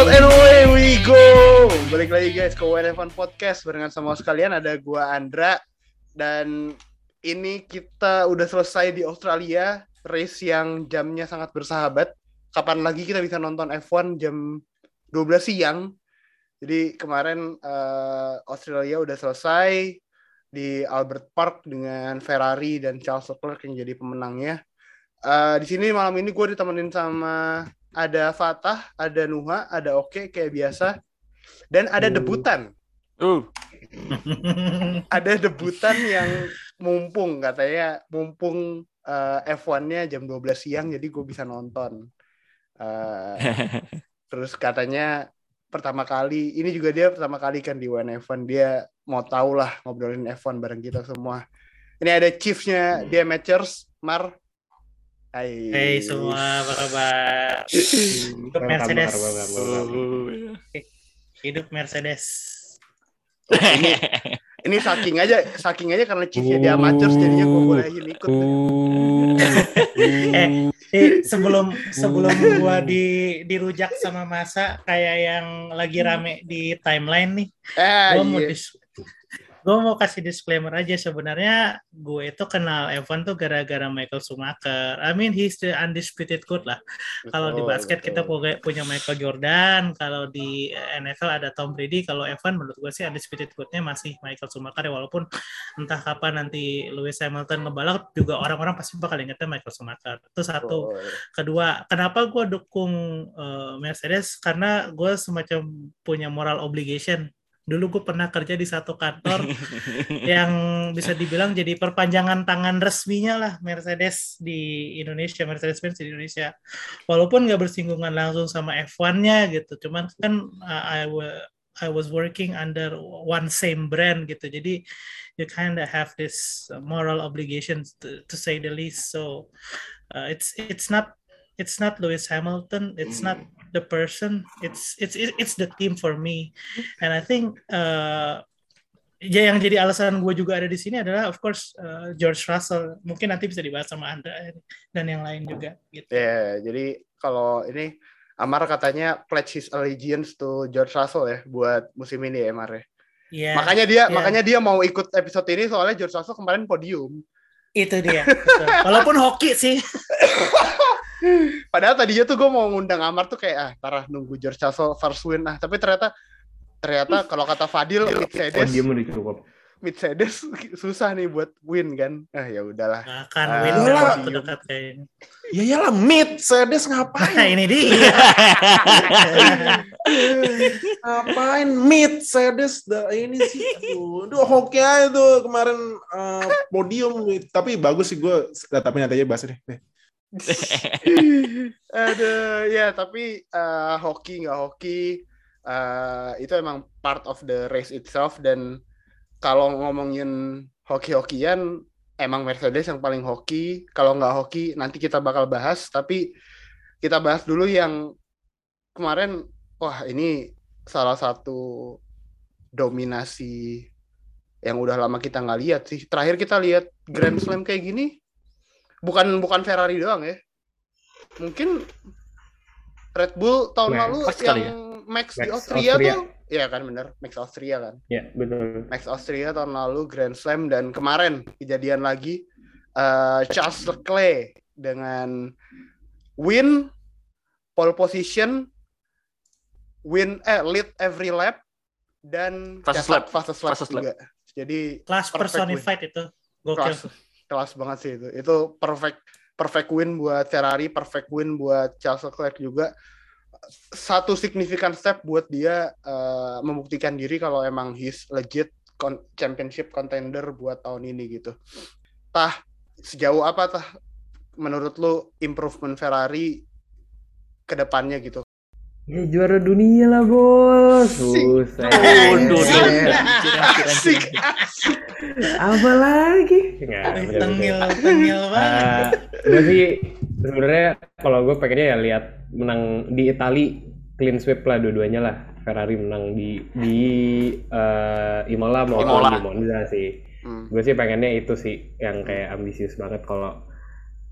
out and away we go. Balik lagi guys ke WNF1 Podcast barengan sama sekalian ada gua Andra dan ini kita udah selesai di Australia race yang jamnya sangat bersahabat. Kapan lagi kita bisa nonton F1 jam 12 siang? Jadi kemarin uh, Australia udah selesai di Albert Park dengan Ferrari dan Charles Leclerc yang jadi pemenangnya. Uh, di sini malam ini gue ditemenin sama ada Fatah, ada Nuha, ada Oke kayak biasa, dan ada uh. debutan. Uh. ada debutan yang mumpung katanya mumpung uh, F1-nya jam 12 siang jadi gue bisa nonton. Uh, terus katanya pertama kali ini juga dia pertama kali kan di One F1 dia mau tahu lah ngobrolin F1 bareng kita semua. Ini ada chiefnya dia matchers Mar Hai. Hey semua, apa kabar? Hidup Mercedes. Hidup Mercedes. ini, ini saking aja, saking aja karena chiefnya dia amatir jadinya gue bolehin ikut. eh, eh, sebelum sebelum gua di dirujak sama masa kayak yang lagi rame di timeline nih, eh, gua iya. mau dis gue mau kasih disclaimer aja sebenarnya gue itu kenal Evan tuh gara-gara Michael Schumacher. I mean he's the undisputed good lah. Kalau di basket betul. kita punya, Michael Jordan, kalau di NFL ada Tom Brady, kalau Evan menurut gue sih undisputed goodnya masih Michael Schumacher ya walaupun entah kapan nanti Lewis Hamilton ngebalap juga orang-orang pasti bakal ingetnya Michael Schumacher. Itu satu. Oh. Kedua, kenapa gue dukung uh, Mercedes karena gue semacam punya moral obligation dulu gue pernah kerja di satu kantor yang bisa dibilang jadi perpanjangan tangan resminya lah Mercedes di Indonesia, Mercedes-Benz di Indonesia. Walaupun nggak bersinggungan langsung sama F1-nya gitu, cuman kan uh, I, I was working under one same brand gitu. Jadi you kind of have this moral obligation to, to say the least. So uh, it's it's not it's not Lewis Hamilton, it's not the person it's it's it's the team for me. And I think uh, ya yang jadi alasan gue juga ada di sini adalah of course uh, George Russell. Mungkin nanti bisa dibahas sama Anda dan yang lain juga gitu. Ya yeah, jadi kalau ini Amar katanya pledge his allegiance to George Russell ya buat musim ini ya Amar ya? Yeah, makanya dia yeah. makanya dia mau ikut episode ini soalnya George Russell kemarin podium. Itu dia walaupun hoki sih Padahal tadinya tuh gue mau ngundang Amar tuh kayak ah tarah nunggu George Russell first win ah tapi ternyata ternyata kalau kata Fadil Mercedes Mercedes susah nih buat win kan? Ah ya udahlah. Akan ah, win lah. Dekat ya ya lah Mercedes ngapain? Nah, ini dia. Ngapain Mercedes dah ini sih? Aduh, aduh hoki aja tuh kemarin uh, podium tapi bagus sih gue tapi nanti aja bahas deh Aduh, ya tapi uh, hoki nggak hoki uh, itu emang part of the race itself dan kalau ngomongin hoki-hokian emang Mercedes yang paling hoki. Kalau nggak hoki nanti kita bakal bahas. Tapi kita bahas dulu yang kemarin wah ini salah satu dominasi yang udah lama kita nggak lihat sih. Terakhir kita lihat Grand Slam kayak gini bukan bukan Ferrari doang ya. Mungkin Red Bull tahun Max, lalu yang ya? Max, Max di Austria, Austria. tuh ya kan bener. Max Austria kan. Ya benar Max Austria tahun lalu Grand Slam dan kemarin kejadian lagi uh, Charles Leclerc dengan win pole position win eh lead every lap dan fastest lap. fastest lap fastest juga. Lap. Jadi class personified win. itu. Gokil kelas banget sih itu. Itu perfect perfect win buat Ferrari, perfect win buat Charles Leclerc juga. Satu significant step buat dia uh, membuktikan diri kalau emang he's legit con championship contender buat tahun ini gitu. Tah, sejauh apa tah menurut lu improvement Ferrari ke depannya gitu? Ya juara dunia lah bos. Susah. Asik, Apa lagi? Tengil, tengil banget. gue sih sebenarnya kalau gue pengennya ya lihat menang di Itali clean sweep lah dua-duanya lah. Ferrari menang di di uh, Imola maupun Imola. di Monza sih. Hmm. Gue sih pengennya itu sih yang kayak ambisius banget kalau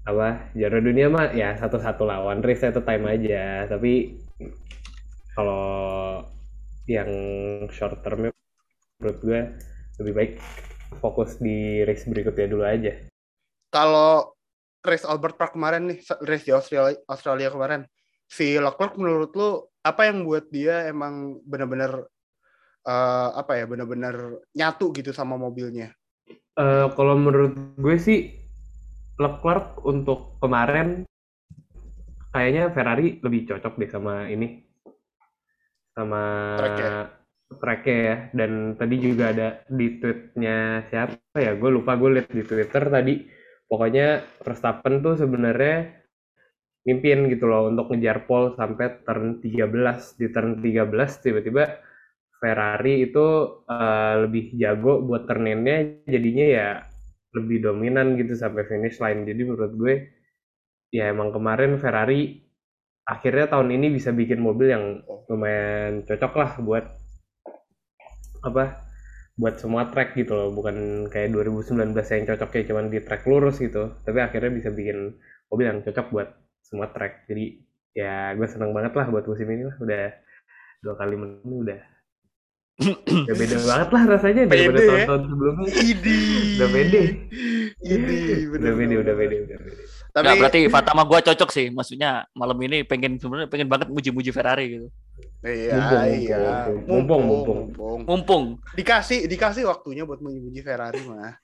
apa juara dunia mah ya satu-satu lawan race itu time aja tapi kalau yang short term menurut gue lebih baik fokus di race berikutnya dulu aja. Kalau race Albert Park kemarin nih, race di Australia, Australia kemarin, si Leclerc menurut lu apa yang buat dia emang benar-benar uh, apa ya, benar-benar nyatu gitu sama mobilnya? Uh, kalau menurut gue sih Leclerc untuk kemarin kayaknya Ferrari lebih cocok deh sama ini. Sama track ya? dan tadi juga ada di tweetnya siapa ya? Gue lupa gue lihat di twitter tadi. Pokoknya Verstappen tuh sebenarnya mimpin gitu loh untuk ngejar pole sampai turn 13 di turn 13 tiba-tiba Ferrari itu uh, lebih jago buat turn jadinya ya lebih dominan gitu sampai finish line. Jadi menurut gue ya emang kemarin Ferrari akhirnya tahun ini bisa bikin mobil yang lumayan cocok lah buat apa buat semua track gitu loh. Bukan kayak 2019 yang cocok kayak cuman di track lurus gitu. Tapi akhirnya bisa bikin mobil yang cocok buat semua track. Jadi ya gue seneng banget lah buat musim ini lah. Udah dua kali menang udah. Udah beda banget lah rasanya pede, daripada ya? tahun-tahun sebelumnya. Idi. udah beda. Idi, udah beda udah beda udah beda tapi Nggak, berarti Fatama gue cocok sih maksudnya malam ini pengen sebenarnya pengen banget muji-muji Ferrari gitu Iya, mumpung, iya. Mumpung, mumpung, mumpung. Mumpung. Dikasih dikasih waktunya buat memuji Ferrari mah.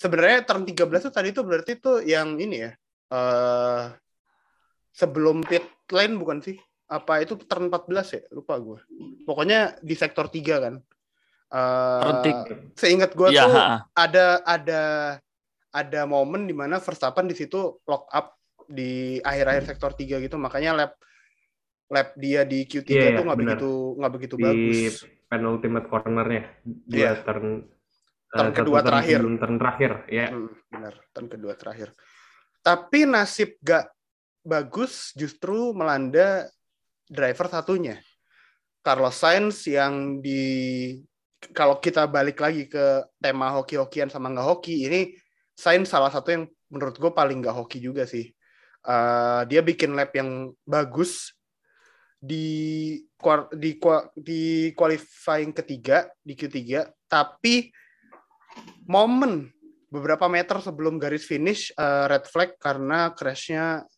Sebenarnya turn 13 tuh tadi tuh berarti tuh yang ini ya. Uh, sebelum pit lane bukan sih? Apa itu turn 14 ya? Lupa gue. Pokoknya di sektor 3 kan. Uh, seingat gue ya, tuh ha. ada ada ada momen di mana Verstappen di situ lock up di akhir-akhir sektor 3 gitu makanya lap lap dia di Q3 yeah, tuh nggak begitu nggak begitu di bagus. penultimate cornernya dia yeah. turn turn uh, kedua turn terakhir. Turn terakhir, ya. Yeah. Hmm, benar, turn kedua terakhir. Tapi nasib gak bagus justru melanda driver satunya. Carlos Sainz yang di kalau kita balik lagi ke tema hoki-hokian sama nggak hoki, ini Sainz salah satu yang menurut gue paling nggak hoki juga sih. Uh, dia bikin lap yang bagus di di di qualifying ketiga di Q3 tapi momen beberapa meter sebelum garis finish uh, red flag karena crashnya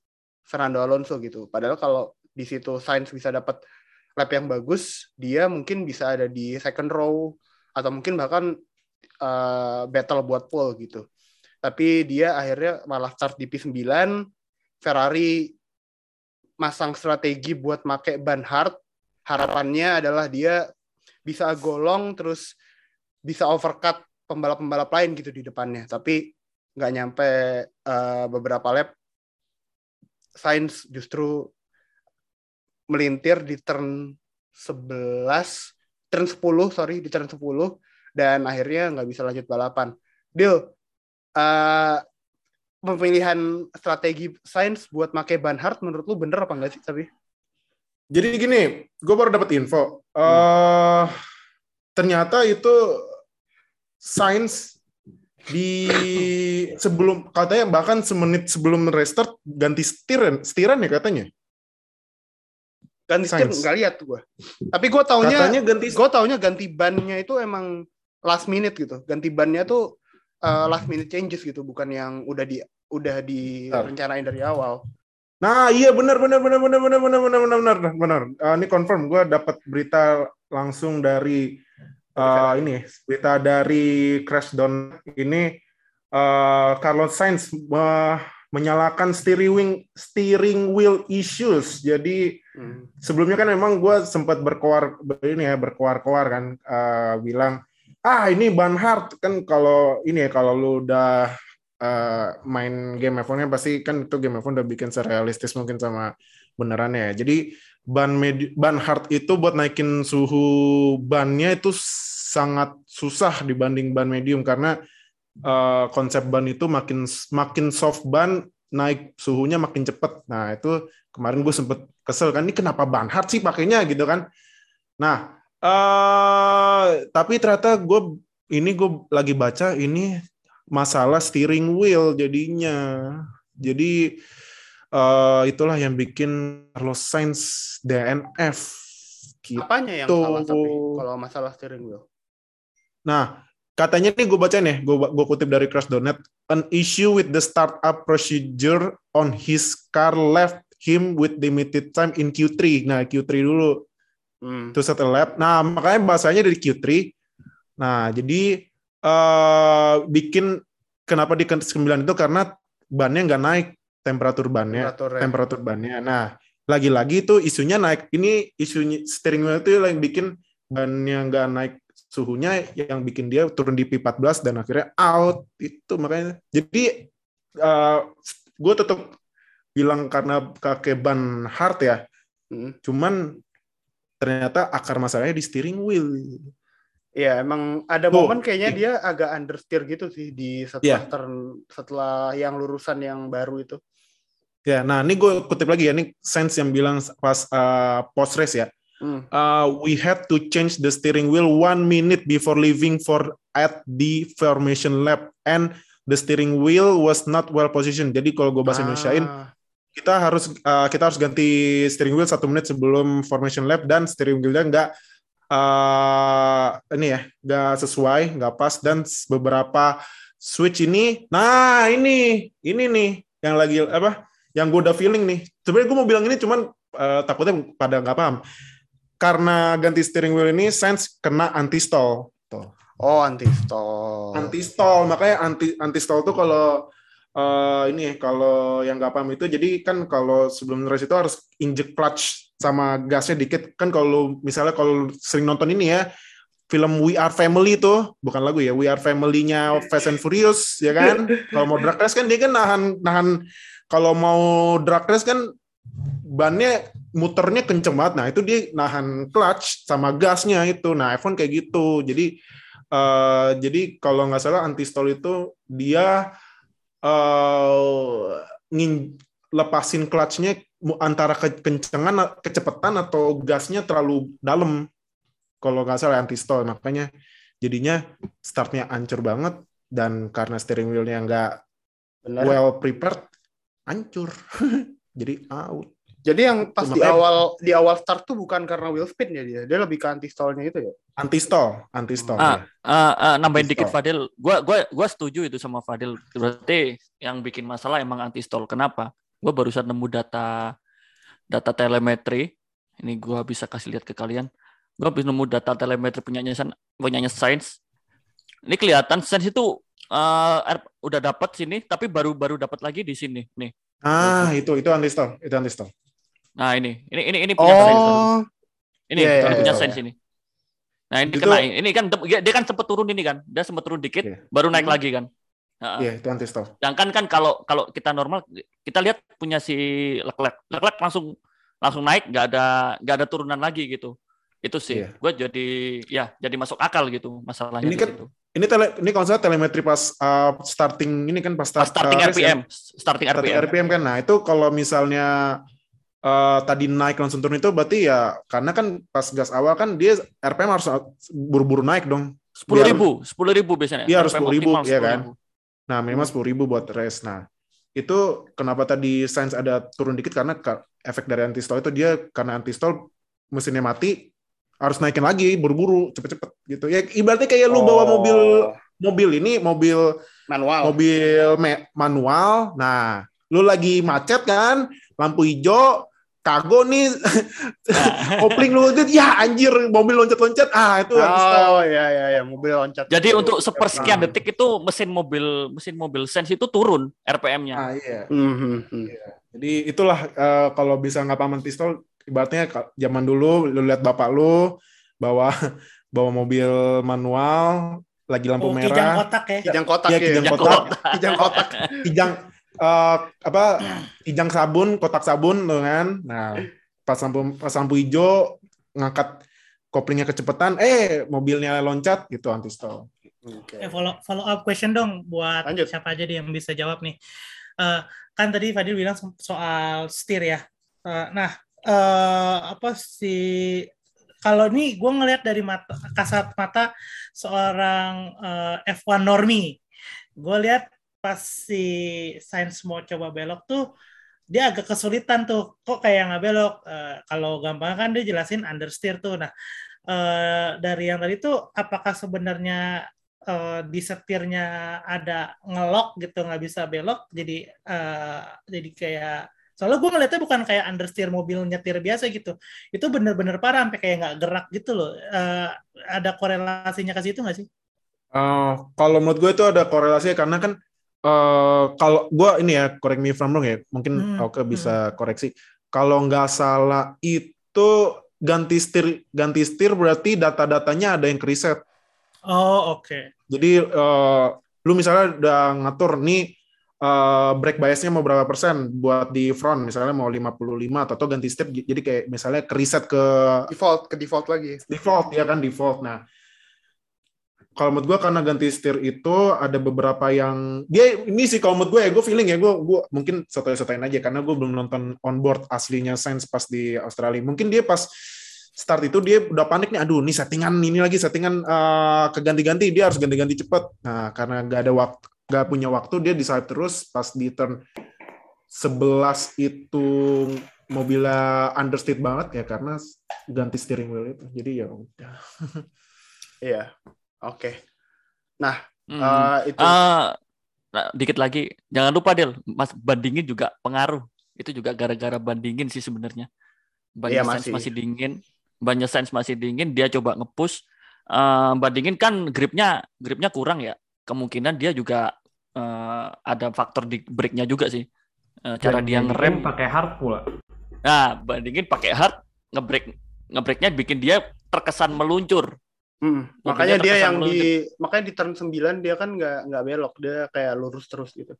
Fernando Alonso gitu padahal kalau di situ Sainz bisa dapat lap yang bagus dia mungkin bisa ada di second row atau mungkin bahkan uh, battle buat pole gitu tapi dia akhirnya malah start di P9 Ferrari masang strategi buat make ban hard harapannya adalah dia bisa golong terus bisa overcut pembalap-pembalap lain gitu di depannya. Tapi nggak nyampe uh, beberapa lap Sainz justru melintir di turn 11 turn 10 sorry di turn 10 dan akhirnya nggak bisa lanjut balapan. Deal uh, pemilihan strategi sains buat make ban hard menurut lu bener apa enggak sih tapi? Jadi gini, gue baru dapat info. Uh, hmm. Ternyata itu sains di sebelum katanya bahkan semenit sebelum restart ganti setiran setiran ya katanya ganti setir nggak lihat gue tapi gue taunya ganti gue taunya ganti bannya itu emang last minute gitu ganti bannya tuh uh, last minute changes gitu bukan yang udah di udah direncanain dari awal. Nah, iya benar benar benar benar benar benar benar benar benar benar. Uh, ini confirm gue dapat berita langsung dari uh, ini berita dari Crashdown ini uh, Carlos Sainz uh, menyalakan steering steering wheel issues. Jadi hmm. sebelumnya kan memang gue sempat berkoar ini ya berkoar-koar kan uh, bilang ah ini ban hard kan kalau ini ya kalau lu udah uh, main game F1 pasti kan itu game F1 udah bikin serealistis mungkin sama benerannya ya. Jadi ban medi- ban hard itu buat naikin suhu bannya itu sangat susah dibanding ban medium karena uh, konsep ban itu makin makin soft ban naik suhunya makin cepet. Nah itu kemarin gue sempet kesel kan ini kenapa ban hard sih pakainya gitu kan. Nah Uh, tapi ternyata gue ini gue lagi baca ini masalah steering wheel jadinya. Jadi uh, itulah yang bikin Carlos Sainz DNF Gitu. Apanya yang salah tapi kalau masalah steering wheel? Nah, katanya nih gue baca nih, gue gue kutip dari Crash.net, an issue with the startup procedure on his car left him with limited time in Q3. Nah, Q3 dulu. Hmm. To set a lap. Nah, makanya bahasanya dari Q3. Nah, jadi uh, bikin kenapa di ke-9 itu karena bannya nggak naik temperatur bannya, temperatur, ya. temperatur bannya. Nah, lagi-lagi itu isunya naik. Ini isunya steering wheel itu yang bikin bannya nggak naik suhunya yang bikin dia turun di P14 dan akhirnya out itu makanya jadi uh, gue tetap bilang karena kakek ban hard ya hmm. cuman ternyata akar masalahnya di steering wheel Ya emang ada oh, momen kayaknya dia agak understeer gitu sih di setelah yeah. turn, setelah yang lurusan yang baru itu. Ya, nah ini gue kutip lagi ya, ini Sense yang bilang pas uh, post race ya. Hmm. Uh, we had to change the steering wheel one minute before leaving for at the formation lap and the steering wheel was not well positioned. Jadi kalau gue bahasa ah. Indonesiain, kita harus uh, kita harus ganti steering wheel satu menit sebelum formation lap dan steering wheelnya nggak uh, ini ya nggak sesuai, nggak pas dan beberapa switch ini, nah ini ini nih yang lagi apa? Yang gue udah feeling nih. Sebenarnya gue mau bilang ini cuman uh, takutnya pada nggak paham karena ganti steering wheel ini sense kena anti stall. Tuh. Oh, anti stall. Anti stall, makanya anti anti stall tuh kalau uh, ini kalau yang nggak paham itu jadi kan kalau sebelum race itu harus injek clutch sama gasnya dikit. Kan kalau misalnya kalau sering nonton ini ya, film We Are Family itu bukan lagu ya, We Are Family-nya Fast and Furious ya kan. kalau mau drag race kan dia kan nahan nahan kalau mau drag race kan bannya muternya kenceng banget. Nah, itu dia nahan clutch sama gasnya itu. Nah, iPhone kayak gitu. Jadi uh, jadi kalau nggak salah anti stall itu dia uh, ngin lepasin clutchnya antara kekencengan kecepatan atau gasnya terlalu dalam. Kalau nggak salah anti stall makanya jadinya startnya ancur banget dan karena steering wheelnya nggak well prepared ancur. Jadi out jadi yang pas di awal di awal start tuh bukan karena wheel spin ya dia, dia lebih ke anti stallnya itu ya. Anti stall, anti stall. Ah, ya. uh, uh, nambahin dikit Fadil, gua gua gua setuju itu sama Fadil. Berarti yang bikin masalah emang anti stall. Kenapa? Gua barusan nemu data data telemetri. Ini gua bisa kasih lihat ke kalian. Gua bisa nemu data telemetri punyanya punyanya Science. Ini kelihatan Science itu uh, udah dapat sini, tapi baru baru dapat lagi di sini nih. Ah, itu itu anti stall, itu anti stall. Nah ini, ini ini ini punya oh. sense. Ini yeah, yeah, punya yeah. sense ini. Nah ini itu, kena, ini kan dia kan sempat turun ini kan, dia sempat turun dikit, yeah. baru naik hmm. lagi kan. Iya, yeah, itu anti stall. Sedangkan kan kalau kalau kita normal, kita lihat punya si Leclerc, Leclerc langsung langsung naik, nggak ada nggak ada turunan lagi gitu. Itu sih, yeah. gue jadi ya jadi masuk akal gitu masalahnya. Ini kan gitu. ini tele ini kalau saya telemetri pas uh, starting ini kan pas, start, pas starting uh, RPM, ya? starting, starting RPM. RPM kan. Nah itu kalau misalnya uh, tadi naik langsung turun itu berarti ya karena kan pas gas awal kan dia RPM harus buru-buru naik dong. Sepuluh ribu, sepuluh ribu biasanya. Iya harus sepuluh ribu, ya kan. Nah minimal sepuluh ribu buat race. Nah itu kenapa tadi Sainz ada turun dikit karena efek dari anti stall itu dia karena anti stall mesinnya mati harus naikin lagi buru-buru cepet-cepet gitu ya ibaratnya kayak lu bawa mobil oh. mobil ini mobil manual mobil manual nah lu lagi macet kan lampu hijau kago nih. Kopling lu ya anjir mobil loncat-loncat. Ah itu oh ya ya ya mobil loncat. Jadi itu. untuk sepersekian nah. detik itu mesin mobil mesin mobil sense itu turun RPM-nya ah iya. Mm-hmm. jadi itulah uh, kalau bisa nggak paman pistol ibaratnya zaman dulu lu lihat bapak lu bawa bawa mobil manual lagi lampu oh, merah. kijang kotak ya? Kijang kotak ya, kijang, kijang kotak. Kijang kotak. Kijang uh, apa kijang sabun kotak sabun tuh kan. Nah pas lampu pas lampu hijau ngangkat koplingnya kecepatan eh mobilnya loncat gitu anti stall okay. eh, follow follow up question dong buat Lanjut. siapa aja yang bisa jawab nih. Uh, kan tadi Fadil bilang soal setir ya. Uh, nah uh, apa sih kalau ini gue ngelihat dari mata kasat mata seorang uh, F1 normi gue lihat pas si Sainz mau coba belok tuh dia agak kesulitan tuh. Kok kayak nggak belok? Uh, kalau gampang kan dia jelasin understeer tuh. Nah uh, dari yang tadi tuh apakah sebenarnya uh, di setirnya ada ngelok gitu nggak bisa belok? Jadi uh, jadi kayak soalnya gue ngeliatnya bukan kayak understeer mobil nyetir biasa gitu. Itu bener-bener parah sampai kayak nggak gerak gitu loh. Uh, ada korelasinya ke situ nggak sih? Uh, kalau menurut gue itu ada korelasinya karena kan Uh, kalau gue ini ya correct me if I'm wrong ya mungkin hmm. Oke bisa hmm. koreksi kalau nggak salah itu ganti setir ganti setir berarti data-datanya ada yang reset oh oke okay. jadi uh, lu misalnya udah ngatur nih uh, brake biasnya mau berapa persen buat di front misalnya mau 55 atau ganti setir jadi kayak misalnya ke reset ke default ke default lagi default ya kan default nah kalau menurut gue karena ganti setir itu ada beberapa yang dia ini sih kalau menurut gue ya gue feeling ya gue gue mungkin sotoy-sotoyin aja karena gue belum nonton on board aslinya Sainz pas di Australia. Mungkin dia pas start itu dia udah panik nih aduh nih settingan ini lagi settingan uh, keganti-ganti dia harus ganti-ganti cepet. Nah karena gak ada waktu gak punya waktu dia decide terus pas di turn 11 itu mobilnya understeer banget ya karena ganti steering wheel itu. Jadi ya udah. Iya Oke. Nah, hmm. uh, itu. Uh, nah, dikit lagi, jangan lupa Del, Mas bandingin juga pengaruh. Itu juga gara-gara bandingin sih sebenarnya. Banyak ya, masih. masih dingin, banyak sains masih dingin. Dia coba ngepush. Uh, bandingin kan gripnya, gripnya kurang ya. Kemungkinan dia juga uh, ada faktor di breaknya juga sih. Uh, cara dia ngerem pakai hard pula. Nah, bandingin pakai hard, ngebrake ngebreaknya bikin dia terkesan meluncur Hmm. Makanya dia yang di gitu. makanya di turn 9 dia kan nggak nggak belok, dia kayak lurus terus gitu.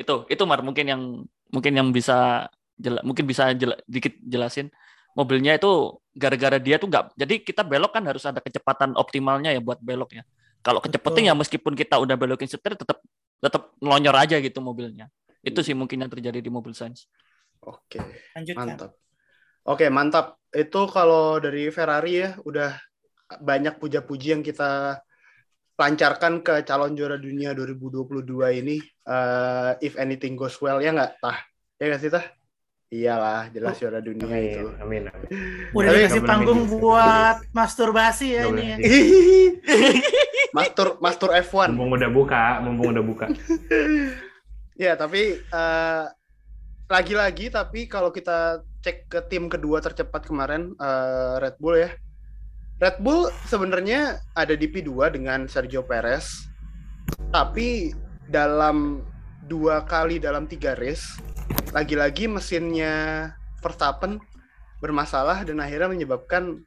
itu itu Mar mungkin yang mungkin yang bisa jela, mungkin bisa jela, dikit jelasin mobilnya itu gara-gara dia tuh nggak jadi kita belok kan harus ada kecepatan optimalnya ya buat belok ya. Kalau kecepatan ya meskipun kita udah belokin setir tetap tetap ngelonyor aja gitu mobilnya. Itu sih mungkin yang terjadi di mobil Sainz. Oke. Mantap. Oke, mantap itu kalau dari Ferrari ya udah banyak puja-puji yang kita lancarkan ke calon juara dunia 2022 ini. Uh, if anything goes well ya nggak tah? Ya nggak sih tah? Iyalah jelas juara dunia amin, itu. amin, amin. udah Tapi, dikasih panggung buat masturbasi ya ini ya. mastur mastur F1 mumpung udah buka mumpung udah buka. Ya tapi uh, lagi-lagi tapi kalau kita cek ke tim kedua tercepat kemarin uh, Red Bull ya. Red Bull sebenarnya ada di P2 dengan Sergio Perez. Tapi dalam dua kali dalam tiga race lagi-lagi mesinnya Verstappen bermasalah dan akhirnya menyebabkan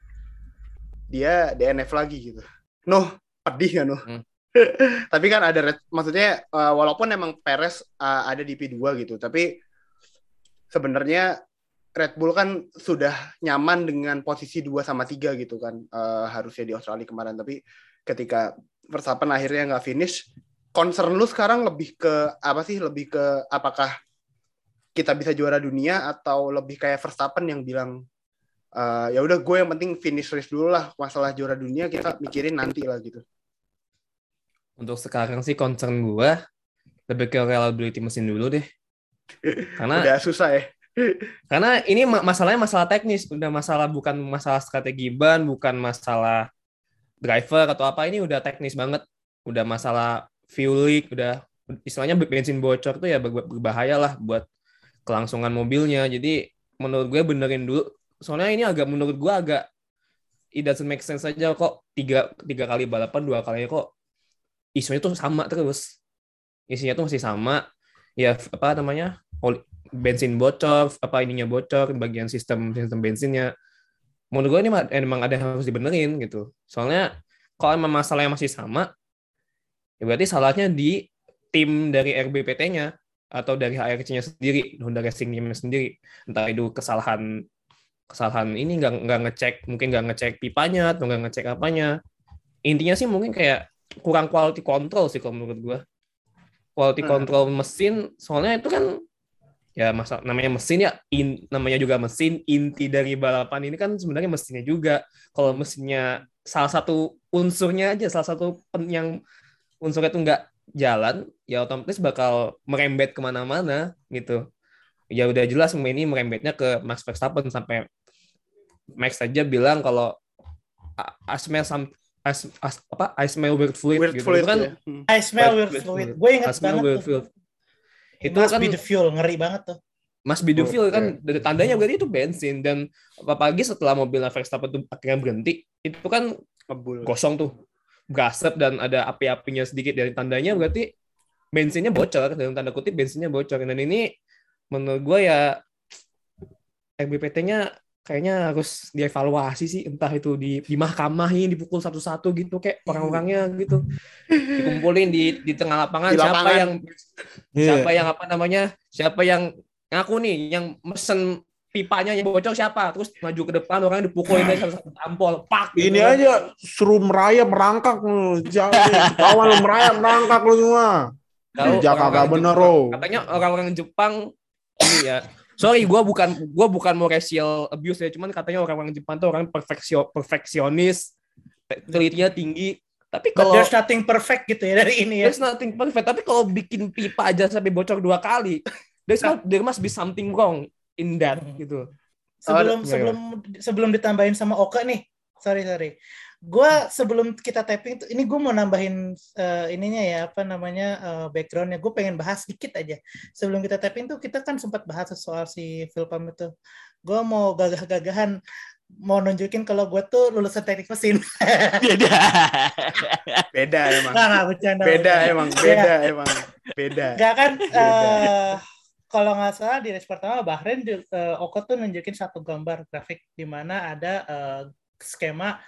dia DNF lagi gitu. Noh, pedih ya Noh. Hmm. tapi kan ada red, maksudnya uh, walaupun emang Perez uh, ada di P2 gitu, tapi sebenarnya Red Bull kan sudah nyaman dengan posisi 2 sama 3 gitu kan uh, harusnya di Australia kemarin. Tapi ketika Verstappen akhirnya nggak finish concern lu sekarang lebih ke apa sih? Lebih ke apakah kita bisa juara dunia atau lebih kayak Verstappen yang bilang uh, ya udah gue yang penting finish race dulu lah masalah juara dunia kita mikirin nanti lah gitu. Untuk sekarang sih concern gue lebih ke reliability mesin dulu deh. Karena udah susah ya karena ini masalahnya masalah teknis, udah masalah bukan masalah strategi ban, bukan masalah driver atau apa ini udah teknis banget. Udah masalah fuel leak, udah istilahnya bensin bocor tuh ya berbahaya lah buat kelangsungan mobilnya. Jadi menurut gue benerin dulu. Soalnya ini agak menurut gue agak it doesn't make sense aja kok tiga tiga kali balapan dua kali kok isunya tuh sama terus isinya tuh masih sama ya apa namanya bensin bocor, apa ininya bocor, bagian sistem sistem bensinnya. Menurut gue ini emang ada yang harus dibenerin gitu. Soalnya kalau emang masalahnya masih sama, ya berarti salahnya di tim dari RBPT-nya atau dari HRC-nya sendiri, Honda Racing Team-nya sendiri. Entah itu kesalahan kesalahan ini nggak nggak ngecek mungkin nggak ngecek pipanya atau nggak ngecek apanya intinya sih mungkin kayak kurang quality control sih kalau menurut gue quality hmm. control mesin soalnya itu kan ya masa namanya mesin ya in, namanya juga mesin inti dari balapan ini kan sebenarnya mesinnya juga kalau mesinnya salah satu unsurnya aja salah satu pen, yang unsurnya itu nggak jalan ya otomatis bakal merembet ke mana-mana gitu ya udah jelas ini merembetnya ke Max Verstappen sampai Max saja bilang kalau I smell some I, as, apa I smell weird fluid weird gitu fluid, itu kan ya. I smell weird, fluid. Gue inget banget weird tuh. Itu must kan be the fuel, ngeri banget tuh. Must be the fuel kan dari tandanya berarti itu bensin dan apalagi setelah mobil Verstappen itu akhirnya berhenti itu kan Kebul. kosong tuh gasep dan ada api-apinya sedikit dari tandanya berarti bensinnya bocor dalam tanda kutip bensinnya bocor dan ini menurut gue ya RBPT-nya kayaknya harus dievaluasi sih entah itu di di mahkamah ini dipukul satu-satu gitu kayak orang-orangnya gitu dikumpulin di di tengah lapangan, Di lapangan. siapa yang Iya. siapa yang apa namanya siapa yang ngaku nih yang mesen pipanya yang bocor siapa terus maju ke depan orang dipukulin dari satu-satu tampol pak Ini gitu. aja suruh merayap merangkak lu. Kawan lu merayap merangkak lu semua. Orang-orang kagak bener, Ro. Katanya orang-orang Jepang ini ya. Sorry, gua bukan gua bukan mau racial abuse ya, cuman katanya orang-orang Jepang tuh orang perfeksio, perfeksionis, telitinya tinggi. Tapi But kalau there's nothing perfect gitu ya dari ini ya. there's nothing perfect, tapi kalau bikin pipa aja sampai bocor dua kali, there's not, there must be something wrong in that gitu. Sebelum Ada- sebelum sebelum ditambahin sama Oka nih. Sorry sorry. Gua sebelum kita tapping tuh ini gue mau nambahin eh, ininya ya apa namanya eh, backgroundnya. Gue pengen bahas dikit aja. Sebelum kita tapping tuh kita kan sempat bahas soal si Philpam itu. Gue mau gagah-gagahan mau nunjukin kalau gue tuh lulusan teknik mesin. Beda. Beda emang. Nggak, nggak, bercanda. Beda bercanda. emang, beda emang. Beda. Enggak kan Beda. eh, kalau nggak salah di race pertama Bahrain eh, Oko tuh nunjukin satu gambar grafik di mana ada eh, skema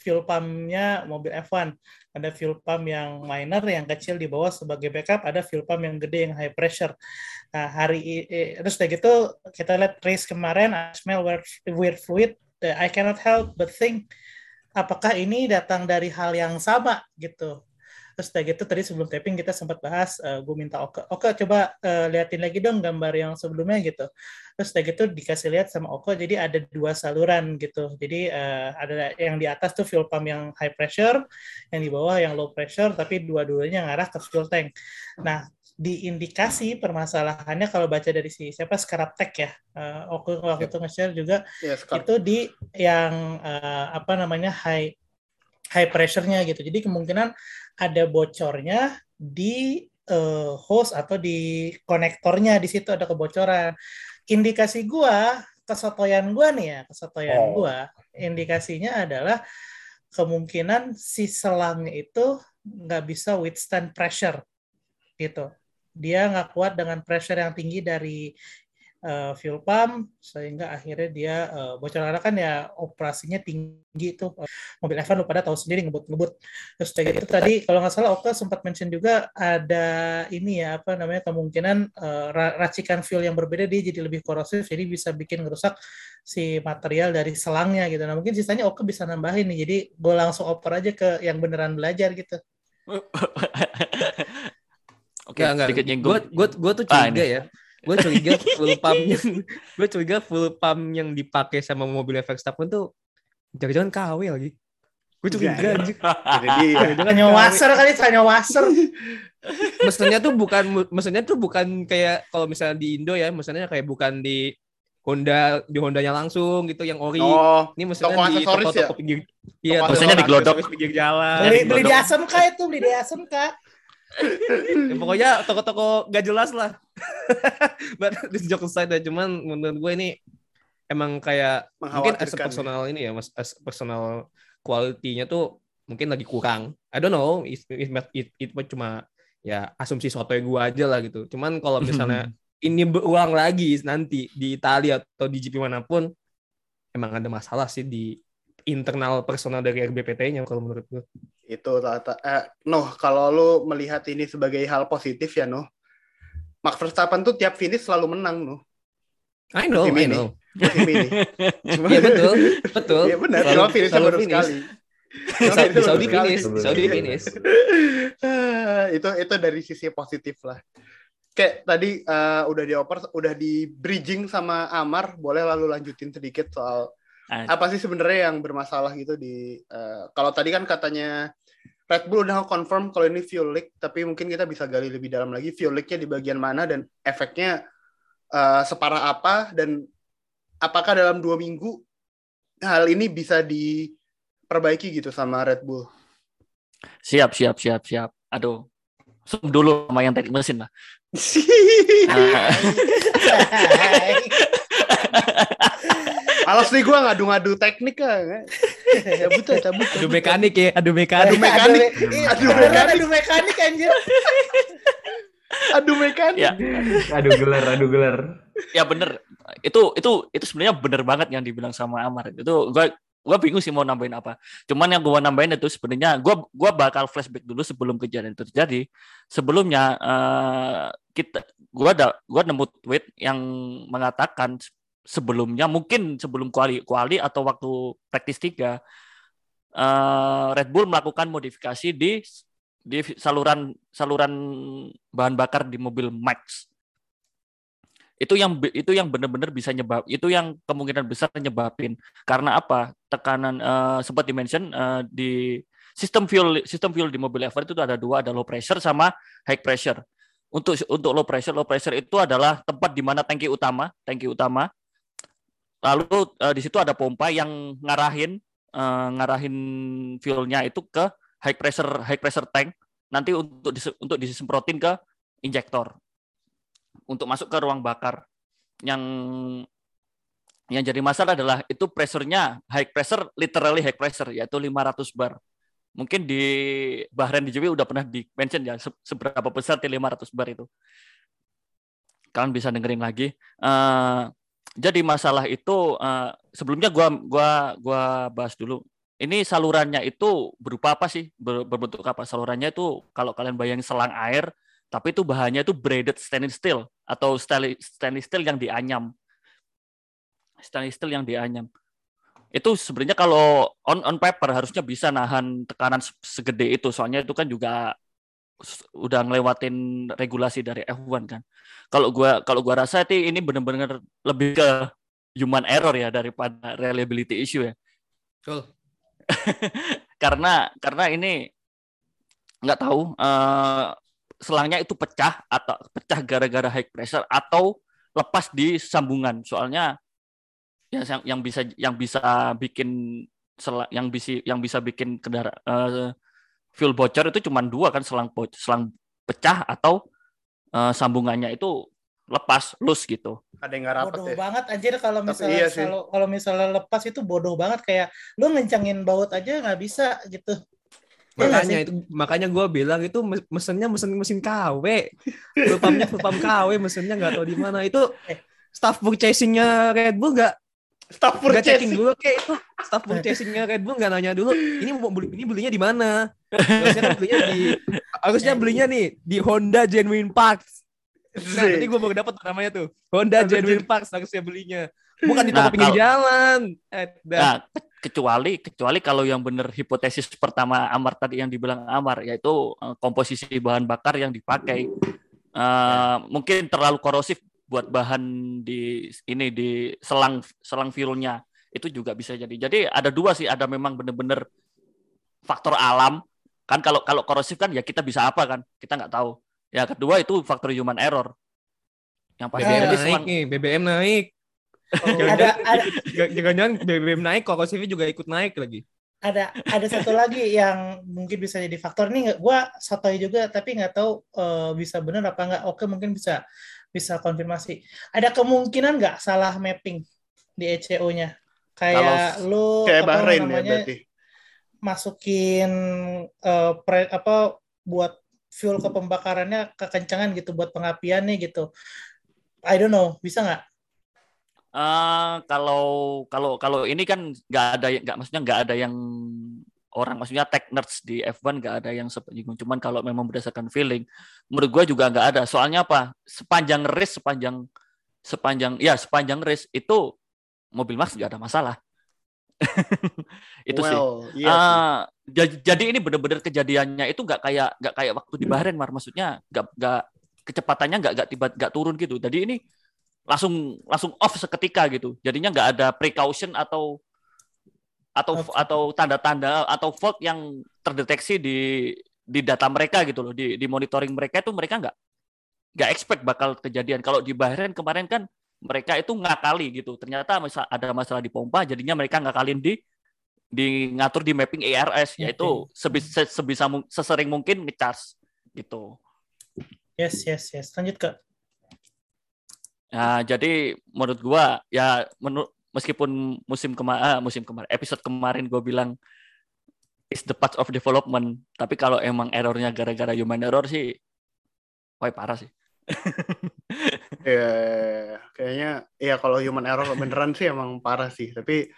fuel pumpnya mobil F1 ada fuel pump yang minor yang kecil di bawah sebagai backup ada fuel pump yang gede yang high pressure nah hari terus udah gitu kita lihat race kemarin I smell weird, weird fluid Uh, I cannot help but think apakah ini datang dari hal yang sama gitu Terus udah gitu tadi sebelum taping kita sempat bahas, gue minta Oke, Oke coba eh, liatin lagi dong gambar yang sebelumnya gitu. Terus udah gitu dikasih lihat sama Oke, jadi ada dua saluran gitu. Jadi eh, ada yang di atas tuh fuel pump yang high pressure, yang di bawah yang low pressure, tapi dua-duanya ngarah ke fuel tank. Nah, di indikasi permasalahannya kalau baca dari si siapa Skaraptek ya, Oke waktu itu nge-share juga Ya, sekarang. itu di yang eh, apa namanya high high pressure-nya gitu. Jadi kemungkinan ada bocornya di eh, hose atau di konektornya di situ ada kebocoran. Indikasi gua, kesotoyan gua nih ya, kesotoyan Oh. gua, indikasinya adalah kemungkinan si selangnya itu nggak bisa withstand pressure gitu. Dia nggak kuat dengan pressure yang tinggi dari uh, fuel pump sehingga akhirnya dia uh, bocor karena kan ya operasinya tinggi tuh. Mobil F1 lu pada tahu sendiri ngebut-ngebut. Terus kayak gitu tadi kalau nggak salah Oka sempat mention juga ada ini ya apa namanya kemungkinan uh, ra- racikan fuel yang berbeda dia jadi lebih korosif jadi bisa bikin ngerusak si material dari selangnya gitu. Nah mungkin sisanya Oka bisa nambahin nih jadi gue langsung oper aja ke yang beneran belajar gitu Oke, Nggak, nggak. sedikit Gue nyinggung. gue gue tuh Ah, curiga ya. Gue curiga full pump yang gue curiga full pump yang dipakai sama mobil Verstappen tuh jangan-jangan KW lagi. Gue curiga anjir. Jangan-jangan hanya KW. wasser kali hanya wasser Mesennya tuh bukan mesennya tuh bukan kayak kalau misalnya di Indo ya, mesennya kayak bukan di Honda di Hondanya langsung gitu yang ori. Oh, Ini mesennya toko di aksesoris toko-toko ya? pinggir. Iya, toko diglodok. aksesoris pinggir jalan. beli, Dari beli di Glodok. ASMK itu beli di ASMK Ya, pokoknya toko-toko gak jelas lah. But this joke aside ya, cuman menurut gue ini emang kayak mungkin as a Mengkhawatirkan. personal ini ya, mas, as personal quality-nya tuh mungkin lagi kurang. I don't know, it, it, it, it, it cuma ya asumsi sotoy gue aja lah gitu. Cuman kalau misalnya ini berulang lagi nanti di Italia atau di GP mana pun, emang ada masalah sih di internal personal dari RBPT-nya kalau menurut gue. itu tata. Eh, Noh, kalau lu melihat ini sebagai hal positif ya, Noh. Max Verstappen tuh tiap finish selalu menang, Noh. I know, Tim I ini. know. Musim ini. Cuma, Iya betul, betul. Iya benar, Selalu- finishnya selalu baru finish. sekali. Saudi, Saudi finish, di Saudi finish. Itu itu dari sisi positif lah. Kayak tadi eh, udah dioper, udah di bridging sama Amar, boleh lalu lanjutin sedikit soal. Apa sih sebenarnya yang bermasalah gitu di eh, kalau tadi kan katanya Red Bull udah confirm kalau ini fuel leak, tapi mungkin kita bisa gali lebih dalam lagi fuel leaknya di bagian mana dan efeknya uh, separah apa dan apakah dalam dua minggu hal ini bisa diperbaiki gitu sama Red Bull. Siap, siap, siap, siap. Aduh, Zoom dulu sama yang teknik mesin lah. Alas nih gue ngadu-ngadu teknik kan. Cabut ya, cabut. Adu mekanik ya, adu mekanik. Adu mekanik. Adu mekanik. Adu mekanik anjir. Adu mekanik. Ya. Adu gelar, adu gelar. Ya bener. Itu itu itu sebenarnya bener banget yang dibilang sama Amar. Itu gue gue bingung sih mau nambahin apa. Cuman yang gue nambahin itu sebenarnya gue gua bakal flashback dulu sebelum kejadian itu terjadi. Sebelumnya uh, kita gue ada gue nemu tweet yang mengatakan sebelumnya mungkin sebelum kuali kuali atau waktu praktis tiga uh, Red Bull melakukan modifikasi di di saluran saluran bahan bakar di mobil Max. Itu yang itu yang benar-benar bisa nyebab itu yang kemungkinan besar nyebabin. Karena apa? Tekanan uh, sempat dimention uh, di sistem fuel sistem fuel di mobil F1 itu ada dua ada low pressure sama high pressure. Untuk untuk low pressure low pressure itu adalah tempat di mana tangki utama tangki utama lalu uh, di situ ada pompa yang ngarahin uh, ngarahin fuelnya itu ke high pressure high pressure tank. Nanti untuk dis, untuk disemprotin ke injektor. Untuk masuk ke ruang bakar. Yang yang jadi masalah adalah itu pressure-nya high pressure literally high pressure yaitu 500 bar. Mungkin di Bahrain di JW udah pernah di mention ya seberapa besar di 500 bar itu. Kalian bisa dengerin lagi. Uh, jadi masalah itu uh, sebelumnya gua gua gua bahas dulu. Ini salurannya itu berupa apa sih? Ber, berbentuk apa? Salurannya itu kalau kalian bayangin selang air, tapi itu bahannya itu braided stainless steel atau stainless steel yang dianyam. Stainless steel yang dianyam. Itu sebenarnya kalau on on paper harusnya bisa nahan tekanan segede itu. Soalnya itu kan juga udah ngelewatin regulasi dari F1 kan. Kalau gua kalau gua rasa itu ini benar-benar lebih ke human error ya daripada reliability issue ya. Cool. karena karena ini nggak tahu uh, selangnya itu pecah atau pecah gara-gara high pressure atau lepas di sambungan. Soalnya ya yang yang bisa yang bisa bikin yang bisa yang bisa bikin kendaraan uh, fuel bocor itu cuma dua kan selang selang pecah atau uh, sambungannya itu lepas loose gitu. Ada yang rapat bodoh ya. banget anjir kalau misalnya iya kalau kalau misalnya lepas itu bodoh banget kayak lu ngencangin baut aja nggak bisa gitu. Iya makanya ya, itu makanya gue bilang itu mesinnya mesin mesin KW. Pulpamnya pulpam KW mesinnya nggak tahu di mana. Itu eh. staff purchasingnya Red Bull nggak staff purchasing. dulu kayak itu staff purchasingnya Red Bull nggak nanya dulu ini mau beli ini belinya di mana? Harusnya kan belinya di harusnya belinya nih di Honda Genuine Parts. Nah tadi gue baru dapat namanya tuh. Honda Genuine Parts harusnya belinya. Bukan di toko nah, pinggir jalan. Eh, nah kecuali kecuali kalau yang benar hipotesis pertama Amar tadi yang dibilang Amar yaitu uh, komposisi bahan bakar yang dipakai. Uh, mungkin terlalu korosif buat bahan di ini di selang selang fuelnya itu juga bisa jadi. Jadi ada dua sih, ada memang benar-benar faktor alam kan kalau kalau korosif kan ya kita bisa apa kan kita nggak tahu. Ya kedua itu faktor human error. Yang pasti BBM naik selang... nih, BBM naik. Oh, ada, ada jangan-jangan BBM naik, korosifnya juga ikut naik lagi. Ada ada satu lagi yang mungkin bisa jadi faktor ini gue sotoy juga tapi nggak tahu uh, bisa benar apa nggak. Oke mungkin bisa bisa konfirmasi. Ada kemungkinan nggak salah mapping di ECO-nya? Kayak lu kayak apa Bahrain ya, namanya, ya berarti. Masukin uh, pre, apa buat fuel ke pembakarannya kekencangan gitu buat pengapiannya gitu. I don't know, bisa nggak? Uh, kalau kalau kalau ini kan nggak ada nggak maksudnya nggak ada yang orang maksudnya tech nerds di F1 nggak ada yang sepenyinggung cuman kalau memang berdasarkan feeling menurut gue juga nggak ada soalnya apa sepanjang race sepanjang sepanjang ya sepanjang race itu mobil Max nggak ada masalah itu well, sih. Iya uh, sih. Jadi ini benar-benar kejadiannya itu nggak kayak nggak kayak waktu di Bahrain, Mar. Maksudnya nggak nggak kecepatannya nggak nggak tiba nggak turun gitu. Jadi ini langsung langsung off seketika gitu. Jadinya nggak ada precaution atau atau okay. atau tanda-tanda atau fault yang terdeteksi di di data mereka gitu loh di di monitoring mereka itu mereka nggak nggak expect bakal kejadian. Kalau di Bahrain kemarin kan mereka itu ngakali gitu. Ternyata ada masalah di pompa jadinya mereka ngakalin di di ngatur di mapping ARS yaitu sebisa, sebisa sesering mungkin ngecas gitu. Yes yes yes. Lanjut ke Nah, jadi menurut gua ya menurut meskipun musim kemarin ah, musim kemarin episode kemarin gua bilang is the part of development, tapi kalau emang errornya gara-gara human error sih, wah parah sih. ya, kayaknya ya kalau human error beneran sih emang parah sih, tapi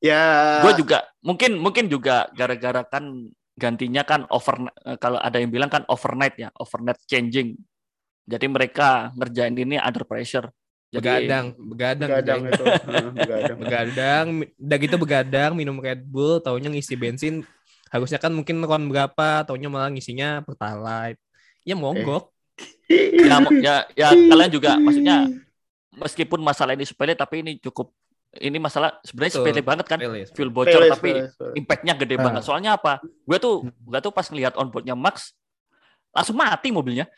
ya. Gue juga mungkin mungkin juga gara-gara kan gantinya kan over kalau ada yang bilang kan overnight ya, overnight changing. Jadi mereka ngerjain ini under pressure. Jadi, begadang, begadang, begadang itu, begadang. begadang, udah gitu begadang, minum Red Bull, taunya ngisi bensin, harusnya kan mungkin kon berapa, taunya malah ngisinya pertalite. Ya monggok. Eh. ya, ya, ya kalian juga, maksudnya meskipun masalah ini sepele, tapi ini cukup ini masalah sebenarnya sepele banget kan fuel bocor Pele, tapi impactnya gede nah. banget soalnya apa gue tuh gue tuh pas ngelihat onboardnya Max langsung mati mobilnya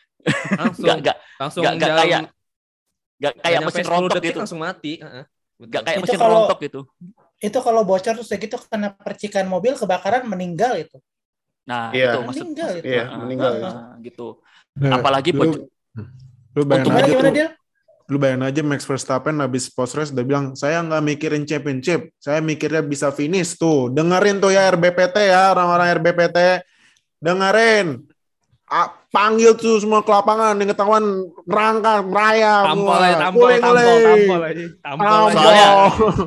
langsung gak, gak, langsung gak, gak kayak Gak kayak mesin rontok gitu. langsung mati. Uh, Gak kayak mesin kalau, rontok gitu. Itu kalau bocor terus gitu kena percikan mobil kebakaran meninggal itu. Nah, yeah. itu maksud meninggal itu. Iya, uh, meninggal gitu. Nah, Apalagi bocor. Lu bayangin aja gimana, tuh. Dia? Lu bayangin aja Max Verstappen habis post race udah bilang, "Saya nggak mikirin championship, saya mikirnya bisa finish tuh." Dengerin tuh ya RBPT ya, orang-orang RBPT. Dengerin panggil tuh semua ke lapangan yang ketahuan rangka merayap tampol ya tampol tampol tampol aja tampol. Soalnya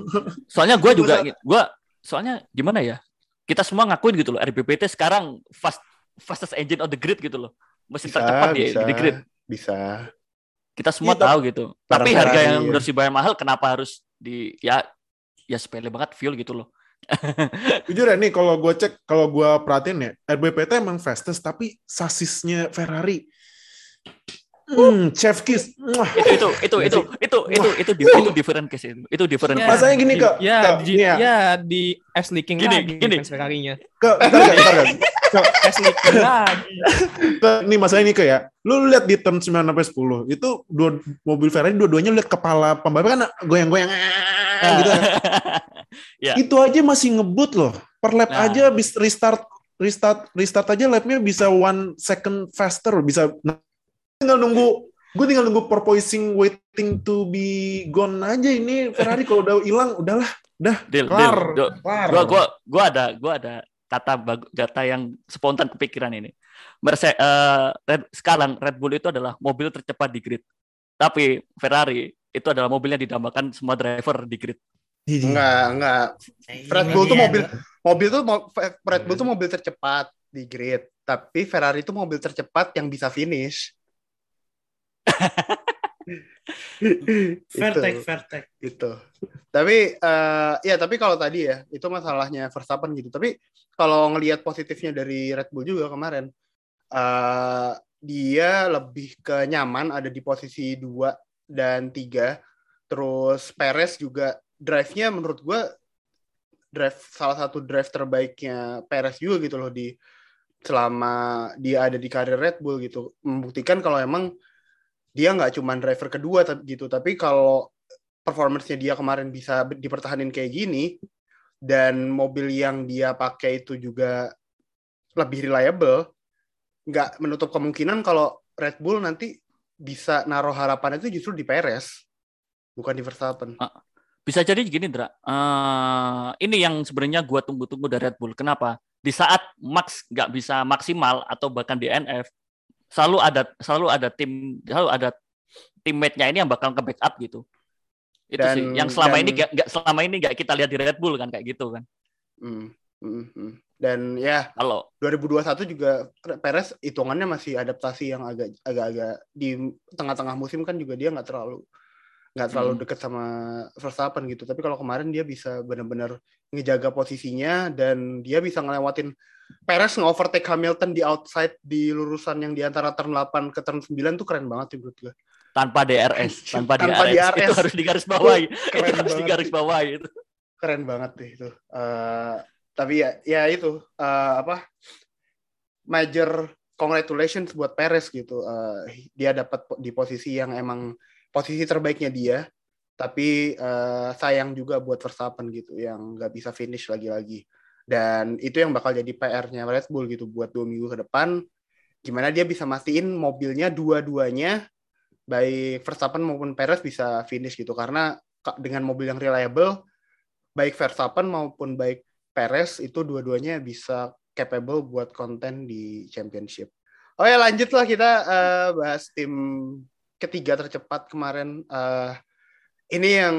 soalnya gue juga gue soalnya gimana ya kita semua ngakuin gitu loh RBPT sekarang fast fastest engine on the grid gitu loh. Mesin bisa, tercepat bisa, di, di grid. bisa. Kita semua ya, tahu gitu. Tapi harga yang udah dibayar mahal kenapa harus di ya ya sepele banget fuel gitu loh Jujur ya nih kalau gue cek, kalau gue perhatiin ya, RBPT emang fastest tapi sasisnya Ferrari. Hmm, chef kiss. Itu itu itu itu itu itu itu itu, itu different case itu. Itu different. Ya, Masanya gini kak. Ya, di, ya. ya di S leaking gini, lagi gini. Ferrari-nya. Ke, bentar bentar kan. S leaking lagi. Ini masalah ini kayak, ya. lu lihat di turn 9 sampai 10 itu dua mobil Ferrari dua-duanya lihat kepala pembalap kan goyang-goyang gitu. Ya. Itu aja masih ngebut loh. Per lap nah. aja bisa restart restart restart aja lapnya bisa one second faster bisa tinggal nunggu gue tinggal nunggu porpoising waiting to be gone aja ini Ferrari kalau udah hilang udahlah udah deal, kelar, deal. kelar. Gua, gua, gua ada gua ada kata kata yang spontan kepikiran ini. Mercedes uh, Red, sekarang Red Bull itu adalah mobil tercepat di grid. Tapi Ferrari itu adalah mobil yang didambakan semua driver di grid. Enggak, enggak. Red Bull tuh mobil mobil tuh Red Bull tuh mobil tercepat di grid, tapi Ferrari itu mobil tercepat yang bisa finish. fair take. Itu. Tapi uh, ya tapi kalau tadi ya itu masalahnya Verstappen gitu. Tapi kalau ngelihat positifnya dari Red Bull juga kemarin, uh, dia lebih ke nyaman ada di posisi dua dan tiga. Terus Perez juga drive-nya menurut gue drive salah satu drive terbaiknya Perez juga gitu loh di selama dia ada di karir Red Bull gitu membuktikan kalau emang dia nggak cuma driver kedua gitu tapi kalau performance-nya dia kemarin bisa dipertahanin kayak gini dan mobil yang dia pakai itu juga lebih reliable nggak menutup kemungkinan kalau Red Bull nanti bisa naruh harapan itu justru di Perez bukan di Verstappen. Ah, bisa jadi gini, Dra. Uh, ini yang sebenarnya gue tunggu-tunggu dari Red Bull. Kenapa? Di saat Max nggak bisa maksimal atau bahkan di NF, selalu ada selalu ada tim selalu ada teammate-nya ini yang bakal ke backup gitu. Itu dan, sih yang selama dan, ini nggak selama ini nggak kita lihat di Red Bull kan kayak gitu kan. Hmm, hmm, hmm. Dan ya, kalau 2021 juga Perez hitungannya masih adaptasi yang agak agak-agak di tengah-tengah musim kan juga dia nggak terlalu nggak terlalu hmm. deket sama Verstappen gitu. Tapi kalau kemarin dia bisa benar-benar ngejaga posisinya dan dia bisa ngelewatin Perez nge-overtake Hamilton di outside di lurusan yang di antara turn 8 ke turn 9 tuh keren banget sih menurut gue. Tanpa DRS, tanpa, tanpa DRS. DRS. Itu harus digaris bawahi. itu harus digaris bawahi itu. keren banget deh itu. Uh, tapi ya ya itu uh, apa major congratulations buat Perez gitu. Uh, dia dapat di posisi yang emang posisi terbaiknya dia. Tapi uh, sayang juga buat Verstappen gitu yang nggak bisa finish lagi-lagi. Dan itu yang bakal jadi PR-nya Red Bull gitu buat dua minggu ke depan. Gimana dia bisa mastiin mobilnya dua-duanya baik Verstappen maupun Perez bisa finish gitu karena dengan mobil yang reliable baik Verstappen maupun baik Perez itu dua-duanya bisa capable buat konten di championship. Oh ya lanjutlah kita uh, bahas tim ketiga tercepat kemarin. Uh, ini yang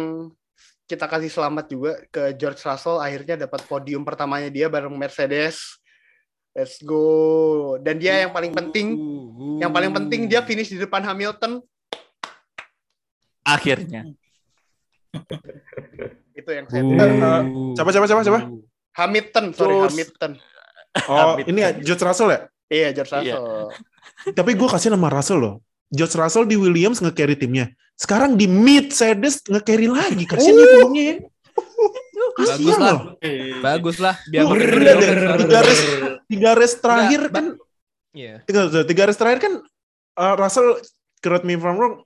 kita kasih selamat juga ke George Russell akhirnya dapat podium pertamanya dia bareng Mercedes. Let's go. Dan dia yang paling penting, yang paling penting dia finish di depan Hamilton. Akhirnya. Itu yang saya. Uh, siapa siapa siapa siapa? Hamilton, sorry Hamilton. Oh, ini ya George Russell ya? Iya, George iya. Russell. Iya. Tapi gue kasih nama Russell loh. George Russell di Williams nge-carry timnya. Sekarang di Mercedes nge-carry lagi. Kasian ya punggungnya ya. Bagus lah. Bagus lah. Biar tiga race, tiga race terakhir kan. Iya. Tiga, tiga race terakhir kan uh, Russell, correct me if I'm wrong,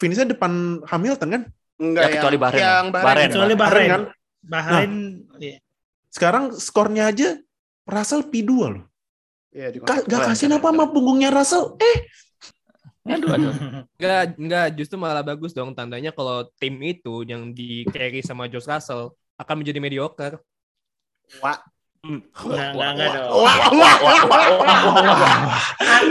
finishnya depan Hamilton kan? Enggak ya, kecuali Bahrain. Yang Bahrain. Kecuali Bahrain. Kan? Bahrain. Nah, iya. Sekarang skornya aja Russell P2 loh. Iya, Ka gak kasih apa sama punggungnya Russell. Eh, Aduh, aduh. Enggak, enggak, justru malah bagus dong tandanya kalau tim itu yang di carry sama Josh Russell akan menjadi mediocre. Wah.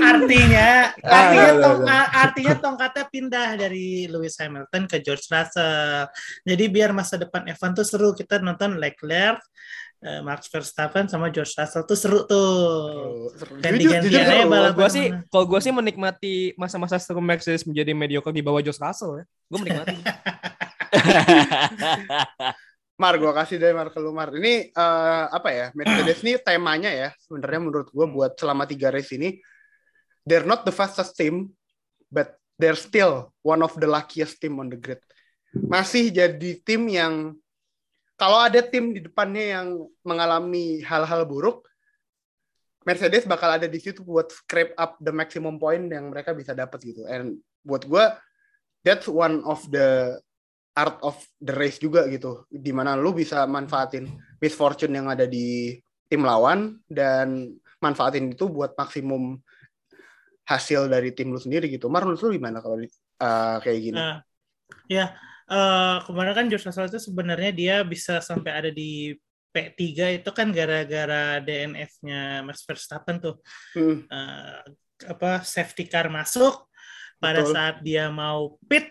Artinya, artinya, tong, artinya tongkatnya pindah dari Lewis Hamilton ke George Russell. Jadi biar masa depan Evan tuh seru. Kita nonton Leclerc, uh, Max Verstappen sama George Russell tuh seru tuh. Ganti-gantian aja. Gua sih, kalau gue sih menikmati masa-masa seru Mercedes menjadi mediocre di bawah George Russell ya. Gue menikmati. Mar, gue kasih deh Mar ke lu Mar. Ini uh, apa ya? Mercedes ini temanya ya. Sebenarnya menurut gue buat selama tiga race ini, they're not the fastest team, but they're still one of the luckiest team on the grid. Masih jadi tim yang kalau ada tim di depannya yang mengalami hal-hal buruk, Mercedes bakal ada di situ buat scrape up the maximum point yang mereka bisa dapat gitu. And buat gue, that's one of the art of the race juga gitu di mana lu bisa manfaatin misfortune yang ada di tim lawan dan manfaatin itu buat maksimum hasil dari tim lu sendiri gitu. Mar lu gimana kalau uh, kayak gini? Uh, ya, uh, kemarin kan George Russell itu sebenarnya dia bisa sampai ada di P3 itu kan gara-gara DNF-nya Max Verstappen tuh. Hmm. Uh, apa safety car masuk pada Betul. saat dia mau pit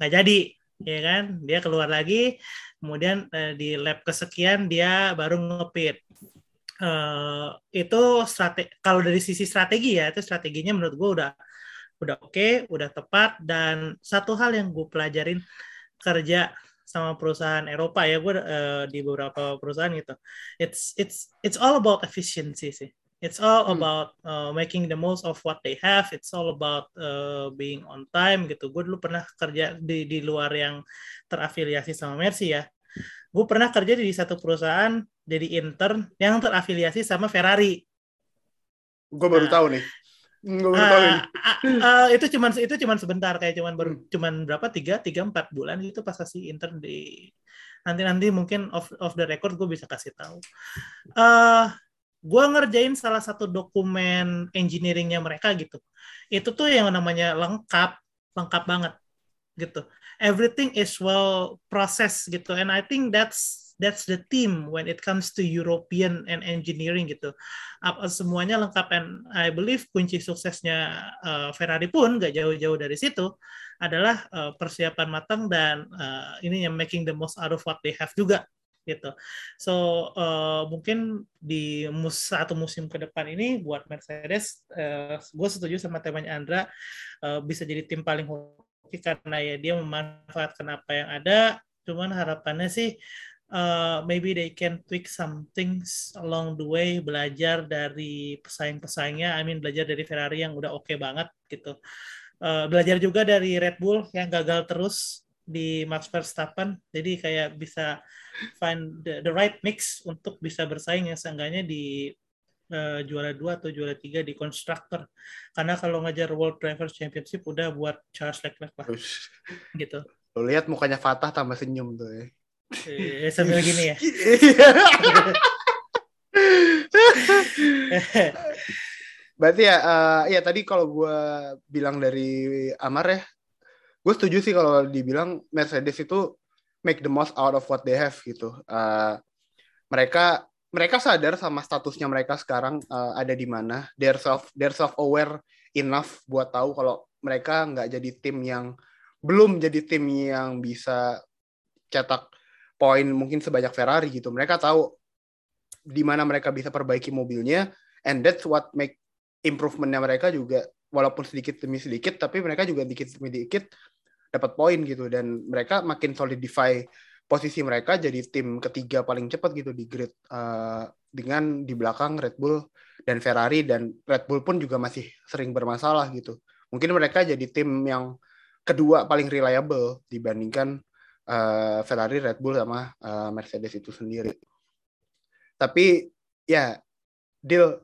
nggak jadi ya kan dia keluar lagi kemudian uh, di lap kesekian dia baru ngepit uh, itu strategi kalau dari sisi strategi ya itu strateginya menurut gue udah udah oke okay, udah tepat dan satu hal yang gue pelajarin kerja sama perusahaan Eropa ya gue uh, di beberapa perusahaan gitu it's it's it's all about efficiency sih It's all hmm. about uh, making the most of what they have. It's all about uh, being on time gitu. Gue dulu pernah kerja di di luar yang terafiliasi sama Mercy ya. Gue pernah kerja di satu perusahaan jadi intern yang terafiliasi sama Ferrari. Gue baru nah, tahu nih. Uh. Uh, uh, itu cuman itu cuman sebentar kayak cuman baru hmm. cuman berapa tiga tiga empat bulan itu pas kasih intern di nanti nanti mungkin off off the record gue bisa kasih tahu. Uh, gue ngerjain salah satu dokumen engineeringnya mereka gitu itu tuh yang namanya lengkap lengkap banget gitu everything is well processed gitu and I think that's that's the team when it comes to European and engineering gitu apa semuanya lengkap and I believe kunci suksesnya uh, Ferrari pun gak jauh-jauh dari situ adalah uh, persiapan matang dan uh, ini yang making the most out of what they have juga gitu. So uh, mungkin di mus satu musim ke depan ini buat Mercedes, uh, gue setuju sama temanya Andra uh, bisa jadi tim paling hoki karena ya dia memanfaatkan apa yang ada. Cuman harapannya sih uh, maybe they can tweak some things along the way, belajar dari pesaing-pesaingnya. I mean belajar dari Ferrari yang udah oke okay banget gitu. Uh, belajar juga dari Red Bull yang gagal terus di Max Verstappen. Jadi kayak bisa find the, the right mix untuk bisa bersaing yang seenggaknya di uh, juara dua atau juara tiga di konstruktor karena kalau ngajar World Drivers Championship udah buat Charles Leclerc lah gitu. Lo lihat mukanya Fatah tambah senyum tuh ya eh, sambil gini ya berarti ya uh, ya tadi kalau gue bilang dari Amar ya gue setuju sih kalau dibilang Mercedes itu make the most out of what they have gitu uh, mereka mereka sadar sama statusnya mereka sekarang uh, ada di mana. They're self they're self aware enough buat tahu kalau mereka nggak jadi tim yang belum jadi tim yang bisa cetak poin mungkin sebanyak Ferrari gitu. Mereka tahu di mana mereka bisa perbaiki mobilnya and that's what make improvementnya mereka juga walaupun sedikit demi sedikit tapi mereka juga dikit demi dikit dapat poin gitu dan mereka makin solidify posisi mereka jadi tim ketiga paling cepat gitu di grid uh, dengan di belakang Red Bull dan Ferrari dan Red Bull pun juga masih sering bermasalah gitu. Mungkin mereka jadi tim yang kedua paling reliable dibandingkan uh, Ferrari, Red Bull sama uh, Mercedes itu sendiri. Tapi ya deal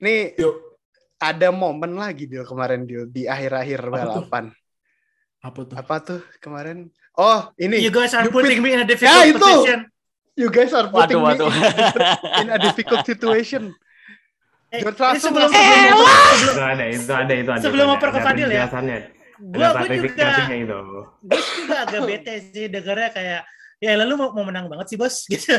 ini Yuk. ada momen lagi deal kemarin deal di akhir-akhir balapan. Apa tuh? Apa tuh kemarin? Oh, ini. You guys are you putting me in a difficult ya, itu. position. You guys are putting waduh, waduh. me in a difficult situation. Eh, ini sebelum, sebelum, sebelum, itu ada, itu ada, itu ada. Sebelum oper ke Fadil ya. Gua, gua juga, gue juga agak bete sih dengarnya kayak ya lalu mau, mau menang banget sih bos. Gitu.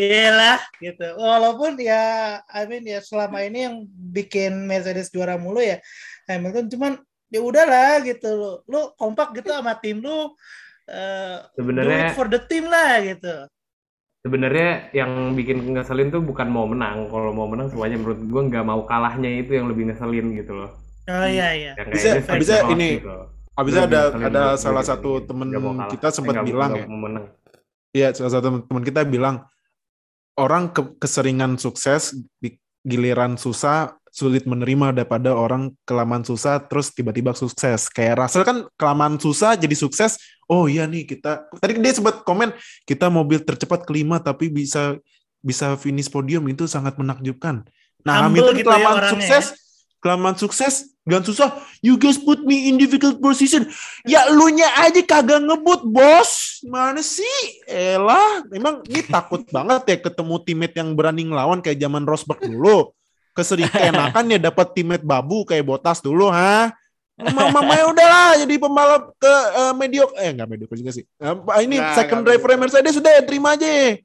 Iyalah gitu. Walaupun ya I mean ya selama ini yang bikin Mercedes juara mulu ya Hamilton cuman ya udahlah gitu. Lo lu kompak gitu sama tim lu uh, sebenarnya for the team lah gitu. Sebenarnya yang bikin ngeselin tuh bukan mau menang. Kalau mau menang semuanya menurut gue nggak mau kalahnya itu yang lebih ngeselin gitu loh oh iya iya bisa bisa ini gitu. Abisnya ada ada salah gitu. satu temen kita sempat bilang ya. Iya, salah satu teman kita bilang orang ke keseringan sukses di giliran susah sulit menerima daripada orang kelamaan susah terus tiba-tiba sukses. Kayak Russell kan kelamaan susah jadi sukses. Oh iya nih kita tadi dia sempat komen kita mobil tercepat kelima tapi bisa bisa finish podium itu sangat menakjubkan. Nah, Hamilton gitu ya kelamaan ya sukses, kelamaan sukses gak susah. You guys put me in difficult position. Ya lu nya aja kagak ngebut, bos. Mana sih? Elah, memang ini takut banget ya ketemu teammate yang berani ngelawan kayak zaman Rosberg dulu keseringan enakan ya dapat timet babu kayak botas dulu ha Mama ya udahlah jadi pembalap ke uh, mediok eh enggak mediok juga sih. Uh, ini nah, second driver Mercedes sudah terima aja.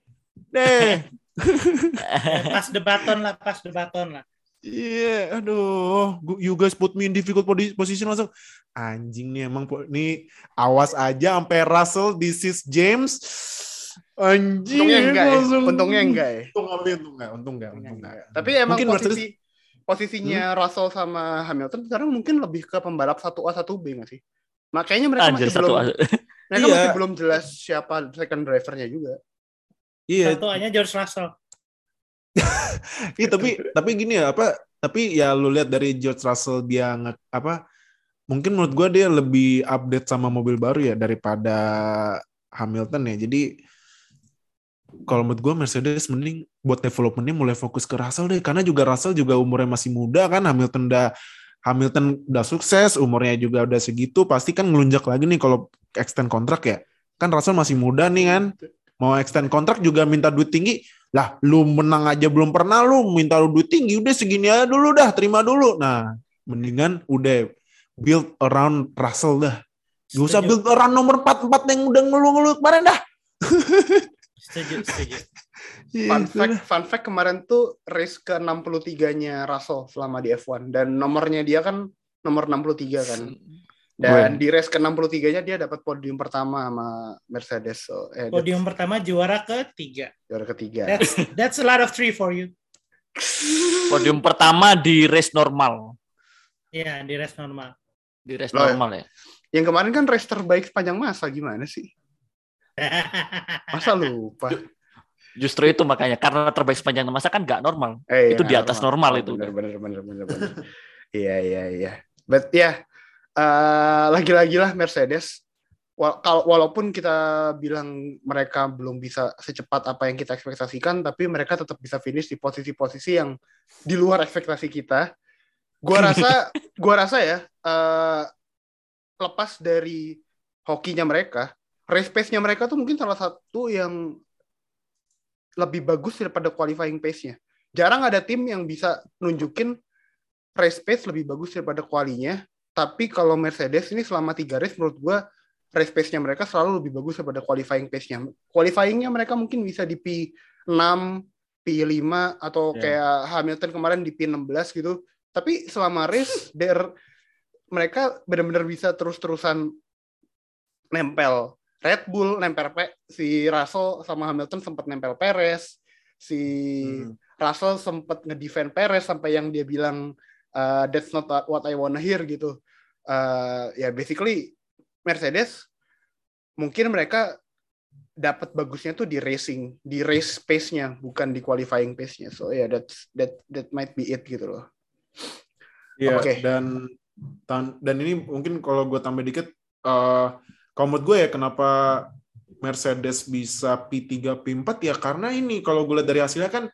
Deh. pas debaton lah, pas debaton lah. Iya, yeah, aduh, you guys put me in difficult position langsung. Anjing nih emang nih awas aja sampai Russell this is James Anjing. Untungnya enggak ya. Untungnya enggak ya. Untung enggak, untung enggak, untung enggak, untung enggak. Tapi emang mungkin posisi posisinya hmm? Russell sama Hamilton sekarang mungkin lebih ke pembalap 1A 1B enggak sih? Makanya mereka Anjir, masih belum mereka iya. masih belum jelas siapa second drivernya juga. Iya. Satu A-nya George Russell. Iya tapi tapi gini ya apa tapi ya lu lihat dari George Russell dia nge, apa mungkin menurut gua dia lebih update sama mobil baru ya daripada Hamilton ya. Jadi kalau menurut gue Mercedes mending buat developmentnya mulai fokus ke Russell deh. Karena juga Russell juga umurnya masih muda kan Hamilton udah Hamilton udah sukses umurnya juga udah segitu pasti kan ngelunjak lagi nih kalau extend kontrak ya. Kan Russell masih muda nih kan. Mau extend kontrak juga minta duit tinggi lah lu menang aja belum pernah lu minta lu duit tinggi udah segini aja dulu dah terima dulu. Nah mendingan udah build around Russell dah. Gak usah build around nomor 44 yang udah ngeluh-ngeluh kemarin dah. Setuju, setuju. Iya, fun fact, fun fact kemarin tuh race ke 63-nya Russell selama di F1 dan nomornya dia kan nomor 63 kan. Dan di race ke 63-nya dia dapat podium pertama sama Mercedes. So, eh, podium pertama juara ketiga. Juara ketiga. That's, that's a lot of three for you. Podium pertama di race normal. Iya, di race normal. Di race Loh, normal ya. Yang kemarin kan race terbaik sepanjang masa gimana sih? Masa lupa? Justru itu makanya karena terbaik sepanjang masa kan nggak normal. Eh, itu di atas normal, normal itu. Bener bener bener bener. Iya iya iya. But ya yeah, uh, lagi-lagi lah Mercedes walaupun kita bilang mereka belum bisa secepat apa yang kita ekspektasikan, tapi mereka tetap bisa finish di posisi-posisi yang di luar ekspektasi kita. Gua rasa, gua rasa ya, uh, lepas dari hokinya mereka, race pace-nya mereka tuh mungkin salah satu yang lebih bagus daripada qualifying pace-nya. Jarang ada tim yang bisa nunjukin race pace lebih bagus daripada kualinya. Tapi kalau Mercedes ini selama tiga race menurut gua race pace-nya mereka selalu lebih bagus daripada qualifying pace-nya. Qualifying-nya mereka mungkin bisa di P6, P5 atau yeah. kayak Hamilton kemarin di P16 gitu. Tapi selama race der mereka benar-benar bisa terus-terusan nempel Red Bull, nempel Pe si Russell sama Hamilton sempat nempel Perez, si hmm. Russell sempat ngedefend Perez sampai yang dia bilang uh, that's not what I wanna hear gitu. Uh, ya yeah, basically Mercedes mungkin mereka dapat bagusnya tuh di racing, di race pace-nya, bukan di qualifying pace-nya. So ya yeah, that that that might be it gitu loh. Iya, yeah, okay. dan dan ini mungkin kalau gue tambah dikit, uh, kalau menurut gue ya kenapa Mercedes bisa P3 P4 ya karena ini kalau gue lihat dari hasilnya kan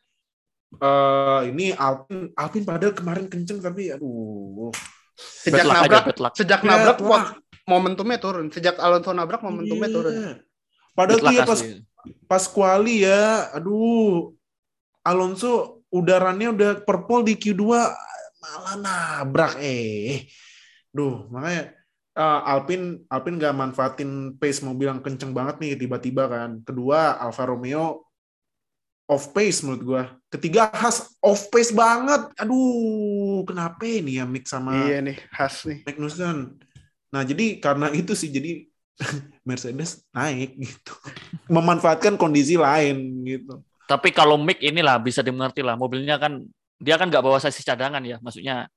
uh, ini Alpine Alpine padahal kemarin kenceng tapi aduh sejak nabrak sejak ya, nabrak momentumnya turun. Sejak Alonso nabrak momentumnya yeah. turun. Padahal tuh ya pas pas kuali ya, aduh Alonso udaranya udah purple di Q2 malah nabrak eh. Duh, makanya uh, Alpine Alpine nggak manfaatin pace mobil yang kenceng banget nih tiba-tiba kan. Kedua Alfa Romeo off pace menurut gua. Ketiga Haas off pace banget. Aduh, kenapa ini ya mix sama Iya nih, Haas nih. Magnussen. Nah, jadi karena itu sih jadi Mercedes naik gitu. Memanfaatkan kondisi lain gitu. Tapi kalau Mick inilah bisa dimengerti lah. Mobilnya kan dia kan nggak bawa sasis cadangan ya. Maksudnya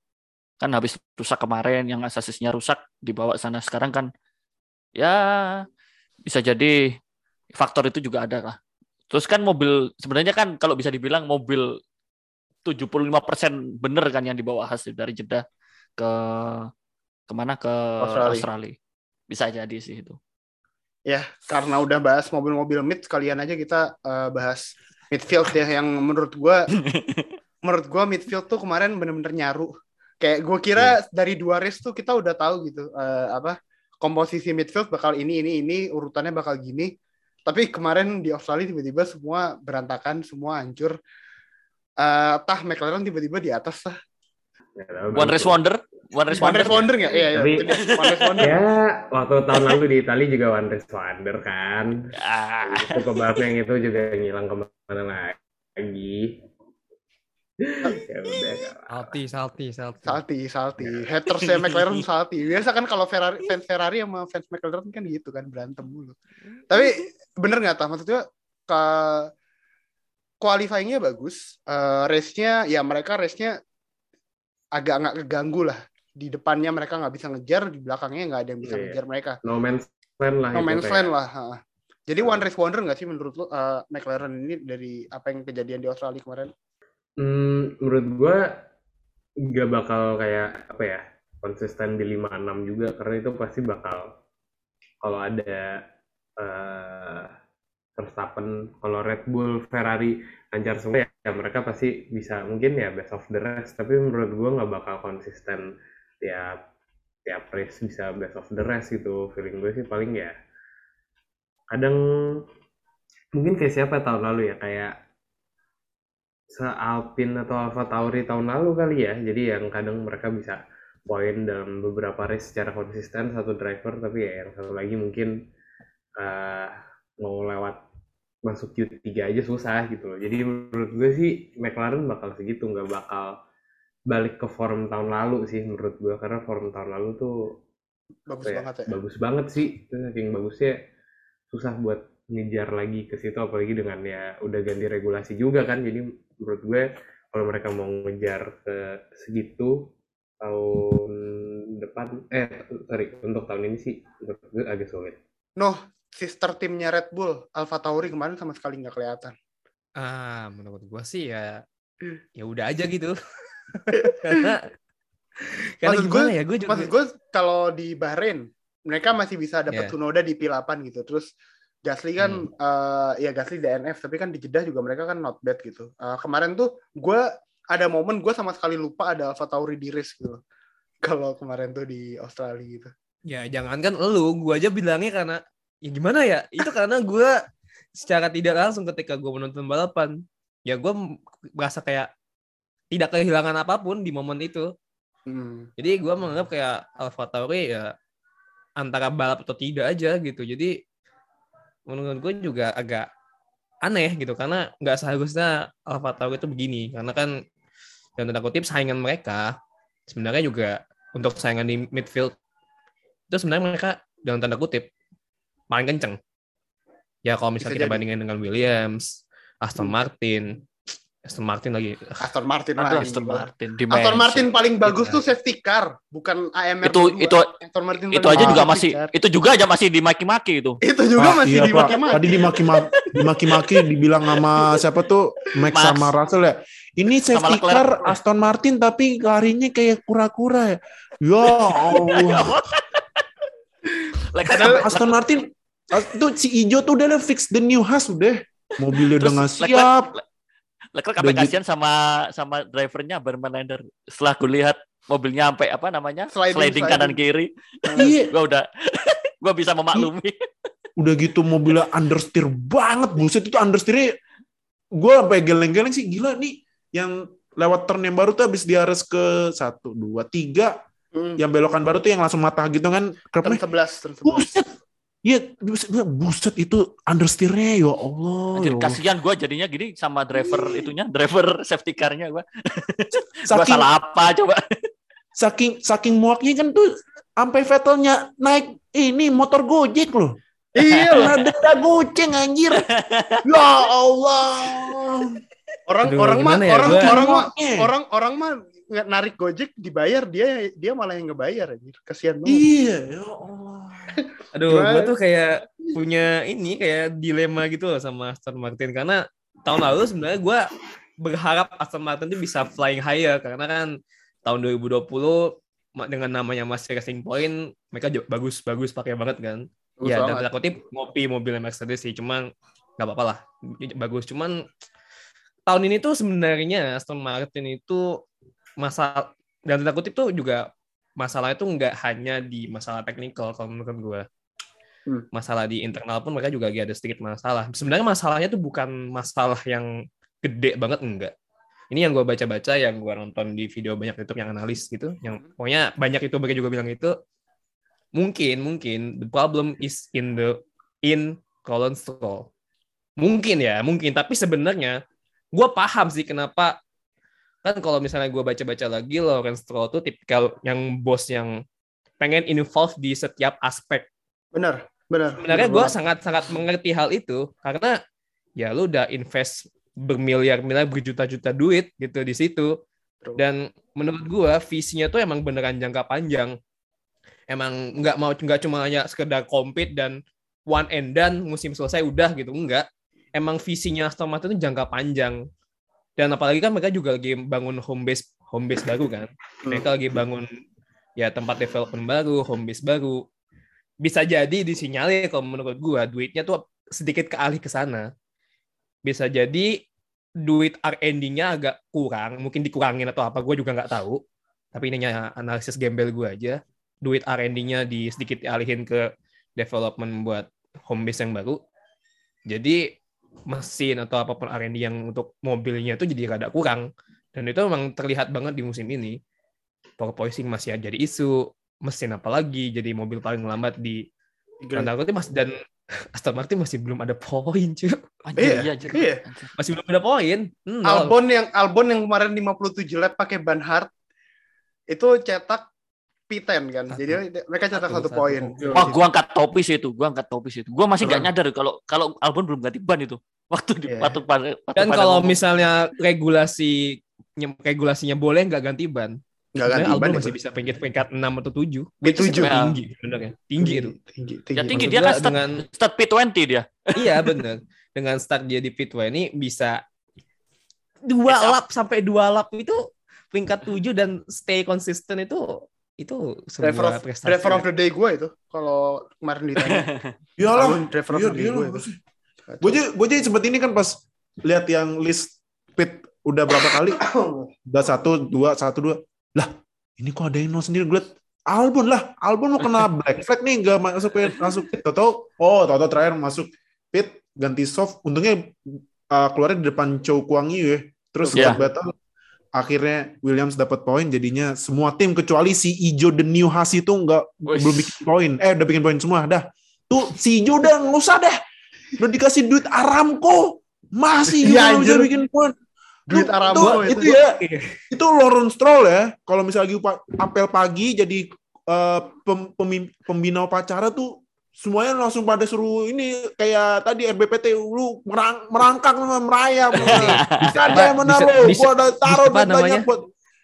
kan habis rusak kemarin yang sasisnya rusak dibawa sana sekarang kan ya bisa jadi faktor itu juga ada lah. Terus kan mobil sebenarnya kan kalau bisa dibilang mobil 75% bener kan yang dibawa hasil dari Jeddah ke ke mana ke Australia. Australia. Bisa jadi sih itu. Ya, karena udah bahas mobil-mobil mid, sekalian aja kita uh, bahas midfield ya yang menurut gua menurut gua midfield tuh kemarin bener-bener nyaru. Kayak gue kira hmm. dari dua race tuh kita udah tahu gitu uh, apa komposisi midfield bakal ini ini ini urutannya bakal gini. Tapi kemarin di Australia tiba-tiba semua berantakan, semua hancur. Uh, tah McLaren tiba-tiba di atas lah. One race wonder, One Race Wonder. One Race Wonder nggak? Iya, iya. Tapi, One Race Wonder. Ya, waktu tahun lalu di Itali juga One Race Wonder kan. Ah. Itu pembalapnya yang itu juga ngilang ke mana lagi. ya udah. Salty, salty, salty. Salty, salty. Haters ya McLaren salty. Biasa kan kalau Ferrari, fans Ferrari sama fans McLaren kan gitu kan berantem mulu. Tapi bener nggak tah? Maksudnya ke qualifyingnya bagus, uh, race-nya ya mereka race-nya agak nggak keganggu lah di depannya mereka nggak bisa ngejar, di belakangnya nggak ada yang bisa yeah. ngejar mereka. No man's land lah. No man's land lah. Jadi one race wonder nggak sih menurut lo uh, McLaren ini dari apa yang kejadian di Australia kemarin? Hmm, menurut gue nggak bakal kayak apa ya konsisten di 5-6 juga karena itu pasti bakal kalau ada uh, Verstappen, kalau Red Bull, Ferrari lancar semua ya mereka pasti bisa mungkin ya best of the rest. Tapi menurut gue nggak bakal konsisten tiap tiap race bisa best of the rest gitu. Feeling gue sih paling ya kadang mungkin kayak siapa tahun lalu ya kayak se Alpine atau Alfa Tauri tahun lalu kali ya. Jadi yang kadang mereka bisa poin dalam beberapa race secara konsisten satu driver tapi ya yang satu lagi mungkin uh, mau lewat masuk Q3 aja susah gitu loh. Jadi menurut gue sih McLaren bakal segitu nggak bakal balik ke form tahun lalu sih menurut gue. Karena form tahun lalu tuh bagus ya, banget ya. bagus banget sih. Saking bagusnya susah buat ngejar lagi ke situ apalagi dengan ya udah ganti regulasi juga kan. Jadi menurut gue kalau mereka mau ngejar ke segitu tahun depan eh sorry untuk tahun ini sih menurut gue agak sulit. Noh, sister timnya Red Bull, Alfa Tauri kemarin sama sekali nggak kelihatan. Ah, menurut gue sih ya ya udah aja gitu. karena karena maksud gue, ya gue juga maksud gue kalau di Bahrain mereka masih bisa dapat yeah. Tsunoda di P8 gitu. Terus Gasly kan hmm. uh, ya Gasly DNF tapi kan di Jeddah juga mereka kan not bad gitu. Uh, kemarin tuh gue ada momen gue sama sekali lupa ada Alfa Tauri di race gitu. Kalau kemarin tuh di Australia gitu. Ya jangan kan lu, gue aja bilangnya karena ya gimana ya? Itu karena gue secara tidak langsung ketika gue menonton balapan, ya gue merasa kayak tidak kehilangan apa pun di momen itu. Hmm. Jadi gue menganggap kayak Alfa Tauri ya antara balap atau tidak aja gitu. Jadi menurut gue juga agak aneh gitu karena nggak seharusnya Alfa Tauri itu begini karena kan yang tanda kutip saingan mereka sebenarnya juga untuk saingan di midfield itu sebenarnya mereka dalam tanda kutip paling kenceng ya kalau misalnya kita bandingin dengan Williams Aston hmm. Martin Aston Martin lagi. Aston Martin lagi. Aston Martin. Aston Martin paling bagus tuh safety car, bukan AMR. Itu itu Aston Martin itu aja juga masih car. itu juga aja masih dimaki-maki itu. Itu juga ah, masih iya, dimaki-maki. Tadi dimaki-maki dimaki-maki dibilang sama siapa tuh Max, Max. sama Russell ya. Ini safety car Aston Martin tapi larinya kayak kura-kura ya. Ya Allah. Aston Martin itu si Ijo tuh udah fix the new house udah. Mobilnya udah nggak siap. Leclerc sampai kasihan sama sama drivernya Bermelander. Setelah gue lihat mobilnya sampai apa namanya sliding, sliding, sliding. kanan kiri, iya. gue udah gue bisa memaklumi. Udah gitu mobilnya understeer banget, buset itu understeernya gue sampai geleng-geleng sih gila nih yang lewat turn yang baru tuh habis diares ke satu dua tiga hmm. yang belokan baru tuh yang langsung mata gitu kan turn sebelas Iya, buset itu understeernya ya Allah. Jadi ya kasihan gue jadinya gini sama driver itunya, driver safety car-nya gue. gue salah apa coba? Saking saking muaknya kan tuh sampai Vettelnya naik ini motor Gojek loh. Iya, denda goceng anjir. ya Allah. Orang Aduh, orang mah ya, orang orang mah orang orang mah nggak narik Gojek dibayar dia dia malah yang ngebayar anjir. Kasihan banget. Iya, ya Allah. Aduh, gue tuh kayak punya ini kayak dilema gitu loh sama Aston Martin karena tahun lalu sebenarnya gue berharap Aston Martin tuh bisa flying higher karena kan tahun 2020 dengan namanya Mas Racing Point mereka bagus bagus pakai banget kan. Bagus ya banget. dan kutip ngopi mobilnya Mercedes sih cuman nggak apa-apa lah bagus cuman tahun ini tuh sebenarnya Aston Martin itu masalah dan tanda kutip tuh juga masalah itu nggak hanya di masalah teknikal kalau menurut gue hmm. masalah di internal pun mereka juga lagi ada sedikit masalah. Sebenarnya masalahnya tuh bukan masalah yang gede banget enggak. Ini yang gue baca-baca yang gue nonton di video banyak YouTube yang analis gitu yang hmm. pokoknya banyak itu mereka juga bilang itu mungkin mungkin the problem is in the in colon Stroll mungkin ya mungkin. Tapi sebenarnya gue paham sih kenapa kan kalau misalnya gue baca-baca lagi Lawrence Stroll tuh tipikal yang bos yang pengen involve di setiap aspek. Benar, benar. Sebenarnya gue sangat-sangat mengerti hal itu karena ya lu udah invest bermiliar-miliar berjuta-juta duit gitu di situ. Dan menurut gue visinya tuh emang beneran jangka panjang. Emang nggak mau nggak cuma hanya sekedar compete dan one and done musim selesai udah gitu enggak. Emang visinya Aston Martin itu jangka panjang. Dan apalagi kan mereka juga lagi bangun home base home base baru kan. Hmm. mereka lagi bangun ya tempat development baru home base baru. Bisa jadi disinyalir kalau menurut gua duitnya tuh sedikit kealih ke sana. Bisa jadi duit R&D-nya agak kurang mungkin dikurangin atau apa gue juga nggak tahu. Tapi ini hanya analisis gembel gue aja. Duit R&D-nya di sedikit dialihin ke development buat home base yang baru. Jadi mesin atau apa pun R&D yang untuk mobilnya itu jadi rada kurang dan itu memang terlihat banget di musim ini porpoising masih jadi isu mesin apalagi jadi mobil paling lambat di Grand Prix dan Aston Martin masih belum ada poin cuy. Iya, iya, iya. Masih belum ada poin. Hmm, Albon yang Albon yang kemarin 57 lap pakai ban hard itu cetak P10 kan. Satu. Jadi mereka cetak satu, satu poin. Wah, gua angkat topis itu, gua angkat topis itu. Gua masih nggak nyadar kalau kalau Albon belum ganti ban itu. Waktu di yeah. waktu, waktu, Dan kalau ngomong. misalnya regulasi regulasinya boleh nggak ganti ban. Nggak ganti Albon ban masih itu. bisa peringkat peringkat 6 atau 7. P7 tinggi sebenarnya. Tinggi itu. Tinggi, tinggi. Ya tinggi dia kan start, dengan start P20 dia. iya, benar. Dengan start dia di P20 bisa dua lap sampai dua lap itu peringkat 7 dan stay konsisten itu itu sebuah driver of, prestasi. driver of the day gue itu kalau kemarin ditanya. Iyalah. Driver of Iya, the day gue itu. Gue jadi gue jadi sempet ini kan pas lihat yang list pit udah berapa kali udah satu dua satu dua lah ini kok ada yang nol sendiri gue liat Albon lah Albon mau kena black flag nih nggak masuk pit masuk pit Toto oh Toto terakhir masuk pit ganti soft untungnya uh, keluarnya di depan Chow Kuang Yu ya terus Iya. buat battle akhirnya Williams dapat poin jadinya semua tim kecuali si Ijo the new Haas itu nggak belum bikin poin. Eh udah bikin poin semua dah. Tuh si Ijo udah nggak usah deh udah dikasih duit Aramco. Masih nggak bisa bikin poin. Duit Aramco itu. itu ya itu Lawrence Stroll ya. Kalau misalnya lagi apel pagi jadi eh, pem- pembina upacara tuh semuanya langsung pada seru ini kayak tadi RBPT lu merang, merangkak sama merayap kan ada yang mana Bisa- lo bisa- gua udah taruh bisa banyak namanya? buat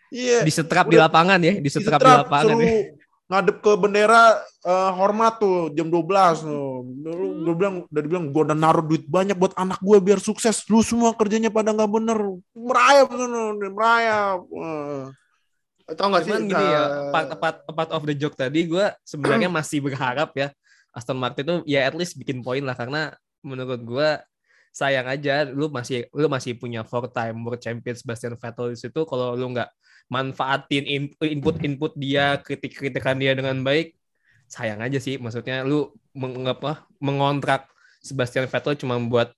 iya Disetrap di Udah- lapangan ya, disetrap di lapangan suruh ya. ngadep ke bendera eh, hormat tuh jam 12 tuh. Lu- Gue bilang udah dibilang gue udah naruh duit banyak buat anak gue biar sukses. Lu semua kerjanya pada nggak bener. Merayap sana, merayap. Wah. Tau gak sih? Cuman gini ya, eh, part, part, part of the joke tadi gue sebenarnya masih berharap ya Aston Martin tuh ya at least bikin poin lah karena menurut gue sayang aja lu masih lu masih punya four time world champion Sebastian Vettel di situ kalau lu nggak manfaatin input input dia kritik kritikan dia dengan baik sayang aja sih maksudnya lu meng, apa, mengontrak Sebastian Vettel cuma buat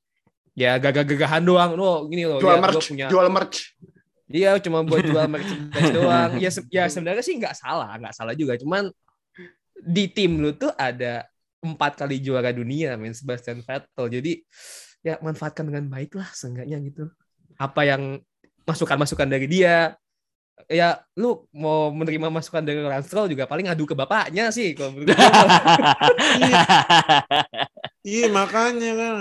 ya gagah-gagahan doang lo gini loh jual ya, merch, punya jual merch. Iya, cuma buat jual merchandise doang. Ya, se- ya sebenarnya sih nggak salah, nggak salah juga. Cuman di tim lu tuh ada empat kali juara dunia, men Sebastian Vettel. Jadi ya manfaatkan dengan baik lah, seenggaknya gitu. Apa yang masukan-masukan dari dia, ya lu mau menerima masukan dari Lance Stroll juga paling ngadu ke bapaknya sih. Kalau. Iya makanya kan.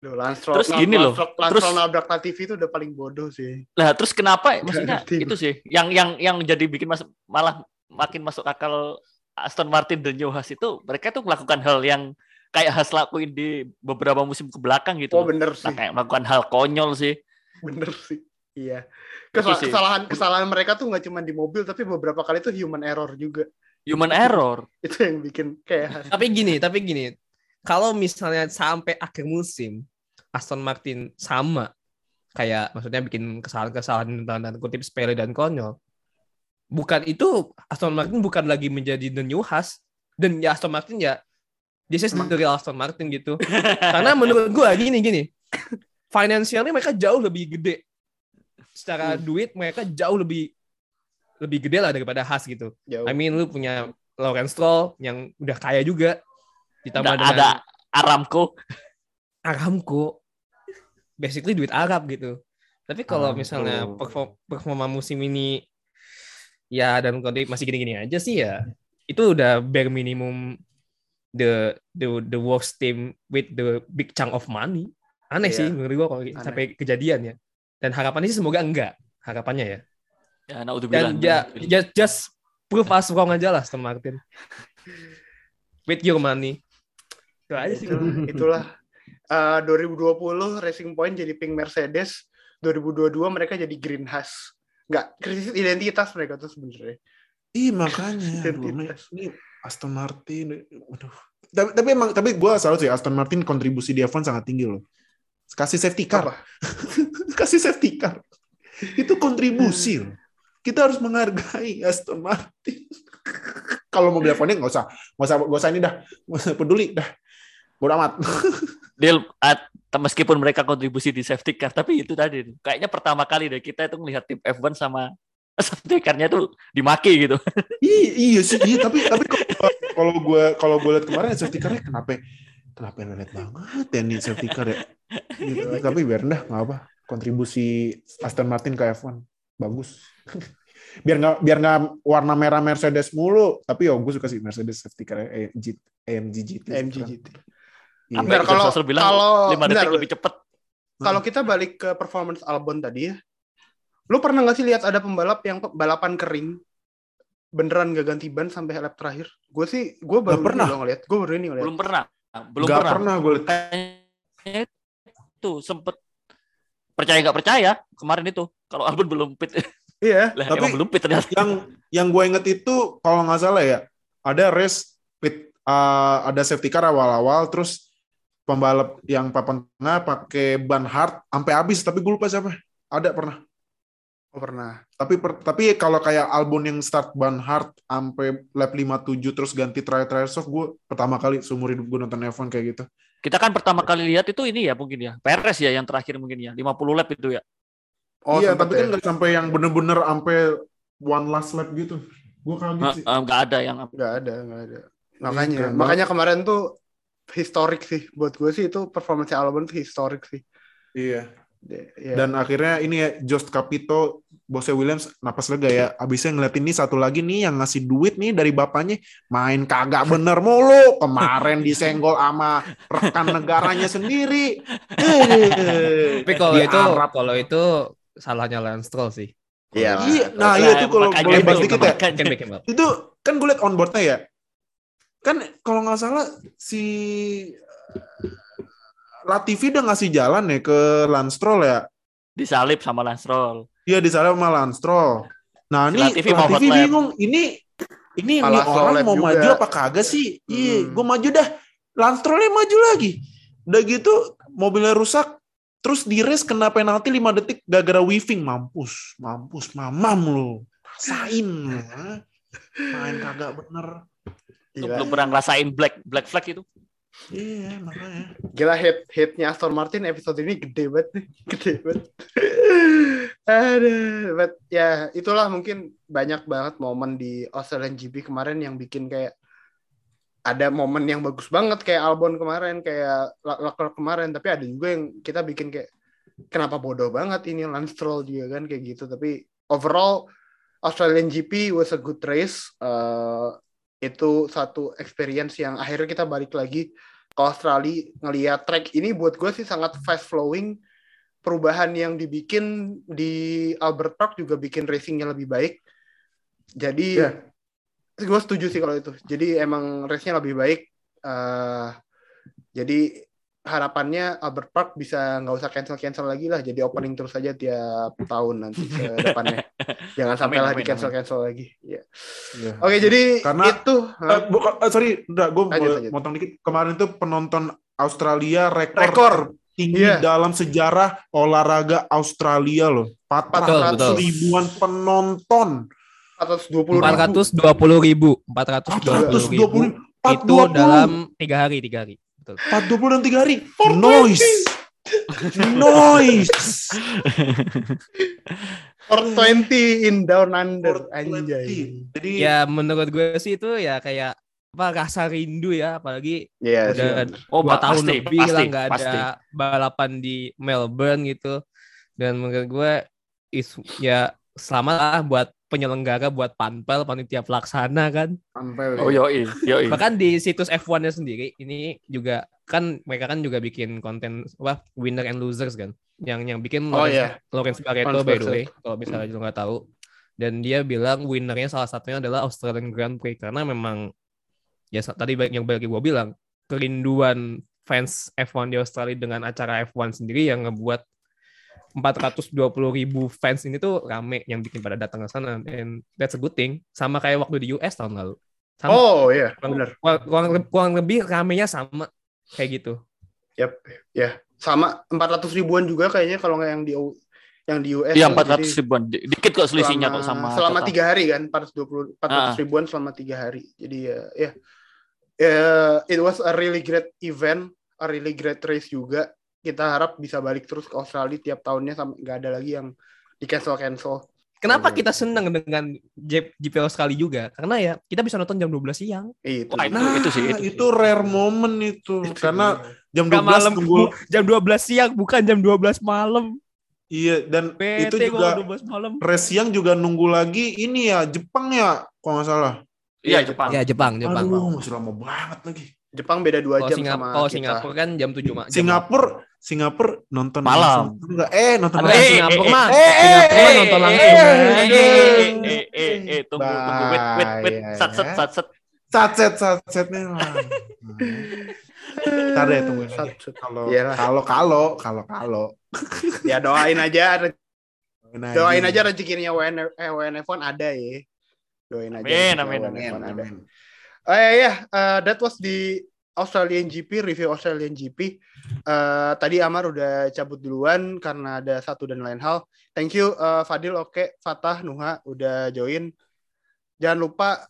Duh, Lance Stroll, Terus gini loh, Lance terus- Stroll nabrak Latifi itu udah paling bodoh sih. Lah terus kenapa? Maksudnya ngerti itu sih yang yang yang jadi bikin mas, malah makin masuk akal Aston Martin dan Joe Haas itu mereka tuh melakukan hal yang kayak Haas lakuin di beberapa musim ke belakang gitu. Oh bener Nah, sih, kayak melakukan hal konyol sih. bener sih. Iya. Itu Kesal- sih. kesalahan kesalahan mereka tuh nggak cuma di mobil tapi beberapa kali tuh human error juga. Human error. Itu yang bikin kayak tapi gini, tapi gini. Kalau misalnya sampai akhir musim Aston Martin sama kayak maksudnya bikin kesalahan-kesalahan tanda kutip sepele dan konyol. Bukan itu Aston Martin bukan lagi menjadi the new Haas dan ya Aston Martin ya this is the real Aston Martin gitu. Karena menurut gua gini gini. Financialnya mereka jauh lebih gede. Secara duit mereka jauh lebih lebih gede lah daripada Haas gitu. jauh. I mean lu punya Lawrence Stroll yang udah kaya juga ditambah dengan ada Aramco. Aramco basically duit Arab gitu tapi kalau misalnya perform, performa musim ini ya dan kondisi masih gini-gini aja sih ya itu udah bare minimum the the the worst team with the big chunk of money aneh Iya. sih menurut gua kalau Aneh. sampai kejadian ya dan harapannya sih semoga enggak harapannya ya Ya, naudzubillah. dan ya just, just prove us wrong aja lah Aston Martin with your money itu aja sih Itulah, itulah. Eh, 2020 Racing Point jadi pink Mercedes, 2022 mereka jadi green Haas. Nggak, krisis identitas mereka tuh sebenarnya. Ih makanya. aduh, Identitas. ini Aston Martin. Waduh. Tapi, tapi emang tapi gue salut sih Aston Martin kontribusi di F1 sangat tinggi loh. Kasih safety car. Apa? Kasih safety car. Itu kontribusi loh. Kita harus menghargai Aston Martin. Kalau mobil F1 nggak usah, nggak usah, nggak usah ini dah, nggak usah peduli dah. Bodo amat. Deal, at- meskipun mereka kontribusi di safety car, tapi itu tadi kayaknya pertama kali deh kita itu melihat tim F1 sama safety car-nya tuh dimaki gitu. iya, iya sih, iya. Tapi tapi kalau- kalau gue kalau gue lihat kemarin safety car-nya kenapa kenapa lelet banget ya nih safety car ya. Gitu. Tapi biar dah nggak apa. Kontribusi Aston Martin ke F1 bagus. biar nggak biar nggak warna merah Mercedes mulu. Tapi ya gue suka sih Mercedes safety car AMG AMG GT. AMG GT. Iya. Benar, kalau- Russell bilang kalau- 5 detik benar. lebih cepet. Kalau kita balik ke performance Albon tadi ya, lu pernah nggak sih lihat ada pembalap yang balapan kering beneran gak ganti ban sampai lap terakhir? Gue sih, gue baru Nggak pernah. ngeliat. Gue baru ini ngeliat. Belum pernah. Belum Nggak pernah. pernah gue lihat. Itu sempet percaya nggak percaya kemarin itu kalau Albon belum pit Iya. Lah, Tapi belum pit ternyata. yang yang gue inget itu kalau nggak salah ya ada race pit uh, ada safety car awal-awal terus pembalap yang papan tengah pakai ban hard sampai habis tapi gue lupa siapa ada pernah Oh, pernah. tapi per- tapi kalau kayak Albon yang start ban hard sampai lap 57 terus ganti try try soft gue pertama kali seumur hidup gue nonton F1 kayak gitu Kita kan pertama kali lihat itu ini ya mungkin ya. Perez ya yang terakhir mungkin ya. 50 lap itu ya. Oh, iya tapi ya. kan nggak sampai yang bener-bener sampai one last lap gitu gue kaget sih nggak ada yang nggak ada, nggak ada. Makanya, keren makanya kemarin tuh historik sih buat gue sih itu performance Albon tuh historik sih. iya ya. Dan akhirnya ini ya Jost Capito, bosnya Williams napas lega ya. Abisnya ngeliatin nih satu lagi nih yang ngasih duit nih dari bapaknya main kagak bener mulu. Kemarin disenggol sama rekan negaranya sendiri. Tapi kalau di itu Arab. kalau itu salahnya Lance Stroll sih. Iya. Iya, nah iya tuh kalau boleh itu, bahas dikit ya. makanya. Can make him up. Itu kan gue liat onboardnya ya. Kan kalau nggak salah si Latifi udah ngasih jalan ya ke Lance Stroll ya. Disalip sama Lance Stroll. Iya di sana sama Lance Stroll. Nah, Si ini Latifi mau Latifi lap. bingung. Ini ini ini orang mau juga. maju apa kagak sih? Iya, Hmm. gue maju dah. Lance Strollnya maju lagi. Udah gitu mobilnya rusak. Terus di race kena penalti 5 detik gara-gara weaving. Mampus, mampus, mamam lu. Rasain lu. ha? Main kagak bener. Lu Gila, belum pernah ngerasain black black flag itu. Iya, makanya. gila hit hitnya Aston Martin episode ini gede banget nih, gede banget. Aduh, but ya itulah mungkin banyak banget momen di Australian GP kemarin yang bikin kayak ada momen yang bagus banget kayak Albon kemarin, kayak Leclerc kemarin, tapi ada juga yang kita bikin kayak kenapa bodoh banget ini Lance Stroll juga kan kayak gitu. Tapi overall Australian GP was a good race. Uh, itu satu experience yang akhirnya kita balik lagi ke Australia ngelihat track ini buat gue sih sangat fast flowing. Perubahan yang dibikin di Albert Park juga bikin racingnya lebih baik. Jadi Iya. gue setuju sih kalau itu. Jadi emang race-nya lebih baik. Eh, jadi harapannya Albert Park bisa nggak usah cancel cancel lagi lah. Jadi opening terus aja tiap tahun nanti ke depannya. Jangan sampai Amin, lah amin, di cancel cancel lagi. Iya. Iya. Oke jadi Karena- itu. Eh, bukan, eh, sorry, udah gue motong dikit. Kemarin tuh penonton Australia rekor, Rekor. tinggi Iya. dalam sejarah olahraga Australia loh. 400 Betul, betul. ribuan penonton. 420 420 ribu, 420 ribu 420 itu dalam tiga hari, tiga hari. Betul. 420 dan 3 hari. Noise. Noise. 420 in down under anjay. Jadi Ya menurut gue sih itu ya kayak apa rasa rindu ya, apalagi Iya, udah sih. Oh, dua tahun pasti, lebih pasti, lah nggak ada balapan di Melbourne gitu. Dan menurut gue is ya selamat lah buat penyelenggara, buat panpel, panitia pelaksana kan. sampai Oh yoi, yoi. Bahkan di situs F1-nya sendiri ini juga kan mereka kan juga bikin konten apa winner and losers kan. Yang yang bikin Oh, Lawrence, iya. Lawrence Barreto by the way, kalau misalnya lu nggak tahu. Dan dia bilang winnernya salah satunya adalah Australian Grand Prix karena memang ya tadi baik yang bagi gue bilang kerinduan fans F1 di Australia dengan acara F1 sendiri yang ngebuat 420 ribu fans ini tuh rame yang bikin pada datang ke sana and that's a good thing sama kayak waktu di US tahun lalu sama Oh iya, kurang, benar. kurang, kurang, kurang lebih ramenya sama kayak gitu Yap, ya. Sama 400 ribuan juga kayaknya kalau nggak yang di yang di US. Iya tuh, 400 jadi ribuan. Di- Dikit kok selisihnya selama, kok sama selama total. tiga hari kan 420 400 Ah. ribuan selama tiga hari. Jadi ya, ya. Eh, it was a really great event, a really great race juga. Kita harap bisa balik terus ke Australia tiap tahunnya sampai nggak ada lagi yang di cancel cancel. kenapa Oh. kita seneng dengan J- GP Australia juga karena ya kita bisa nonton jam 12 siang Itu. Wah, itu, Nah, itu sih. Itu, itu rare moment itu. Itu Karena jam 12 Nggak malam tunggu jam 12 siang bukan jam 12 malam iya dan PT itu juga 12 malam race siang juga nunggu lagi ini ya Jepang ya kalau nggak salah. Iya Jepang. ya Jepang Jepang Aduh, masih lama banget lagi. Jepang beda dua jam Singap- sama kalau kita. Singapura kan jam 7 ma- jam Singapura Singapura nonton Malam. langsung. enggak eh nonton Ada langsung. Singapura eh, mah eh, eh, Singapura eh, nonton eh, langsung eh, Eh, eh, eh, eh, eh, tunggu, tunggu, wait, wait, wait, Bahaya, sat, set, ya. sat, set. Satset satsetnya lah. Ntar deh tungguin aja. Sat- Kalau kalau kalau kalau kalau Ya doain aja Doain aja rezekinya WN eh, WNF1 ada ya. Doain aja. Amin, amin, amin, amin. Oh ya, ya. Uh, that was the Australian GP, review Australian GP. Uh, eh, tadi Amar udah cabut duluan karena ada satu dan lain hal. Thank you uh, Fadil, oke, okay. Fatah, Nuha udah join. Jangan lupa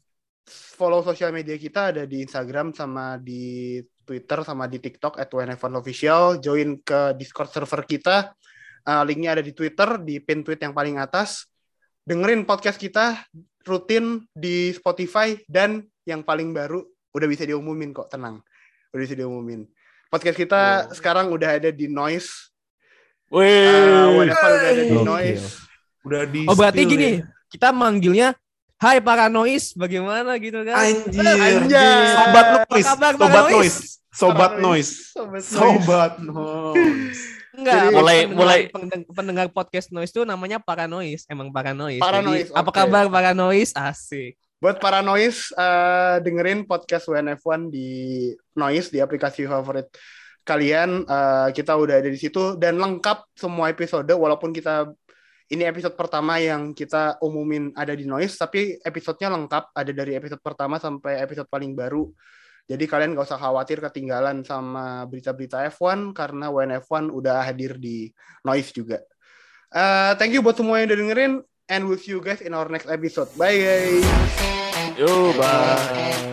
follow sosial media kita ada di Instagram sama di Twitter sama di TikTok at Official. Join ke Discord server kita. Uh, linknya ada di Twitter, di pin tweet yang paling atas. Dengerin podcast kita rutin di Spotify dan yang paling baru udah bisa diumumin kok, tenang. Udah bisa diumumin. Podcast kita oh. sekarang udah ada di Noise. Wih, uh, udah ada di Noise. Udah di Oh, berarti gini, ya. kita manggilnya Hai para noise, bagaimana gitu kan? Anjir, Anjir. sobat noise, sobat noise, sobat noise, sobat noise. Enggak, Jadi, mulai mulai pendengar, podcast noise itu namanya para noise, emang para noise. Para noise. Okay. Apa kabar para noise? Asik. Buat para noise uh, dengerin podcast WNF1 di noise di aplikasi favorit kalian. Uh, kita udah ada di situ dan lengkap semua episode walaupun kita ini episode pertama yang kita umumin ada di Noise, tapi episodenya lengkap, ada dari episode pertama sampai episode paling baru. Jadi kalian gak usah khawatir ketinggalan sama berita-berita F1 karena WNF1 udah hadir di Noise juga. Uh, thank you buat semua yang udah dengerin and see you guys in our next episode. Bye guys. Yo, bye.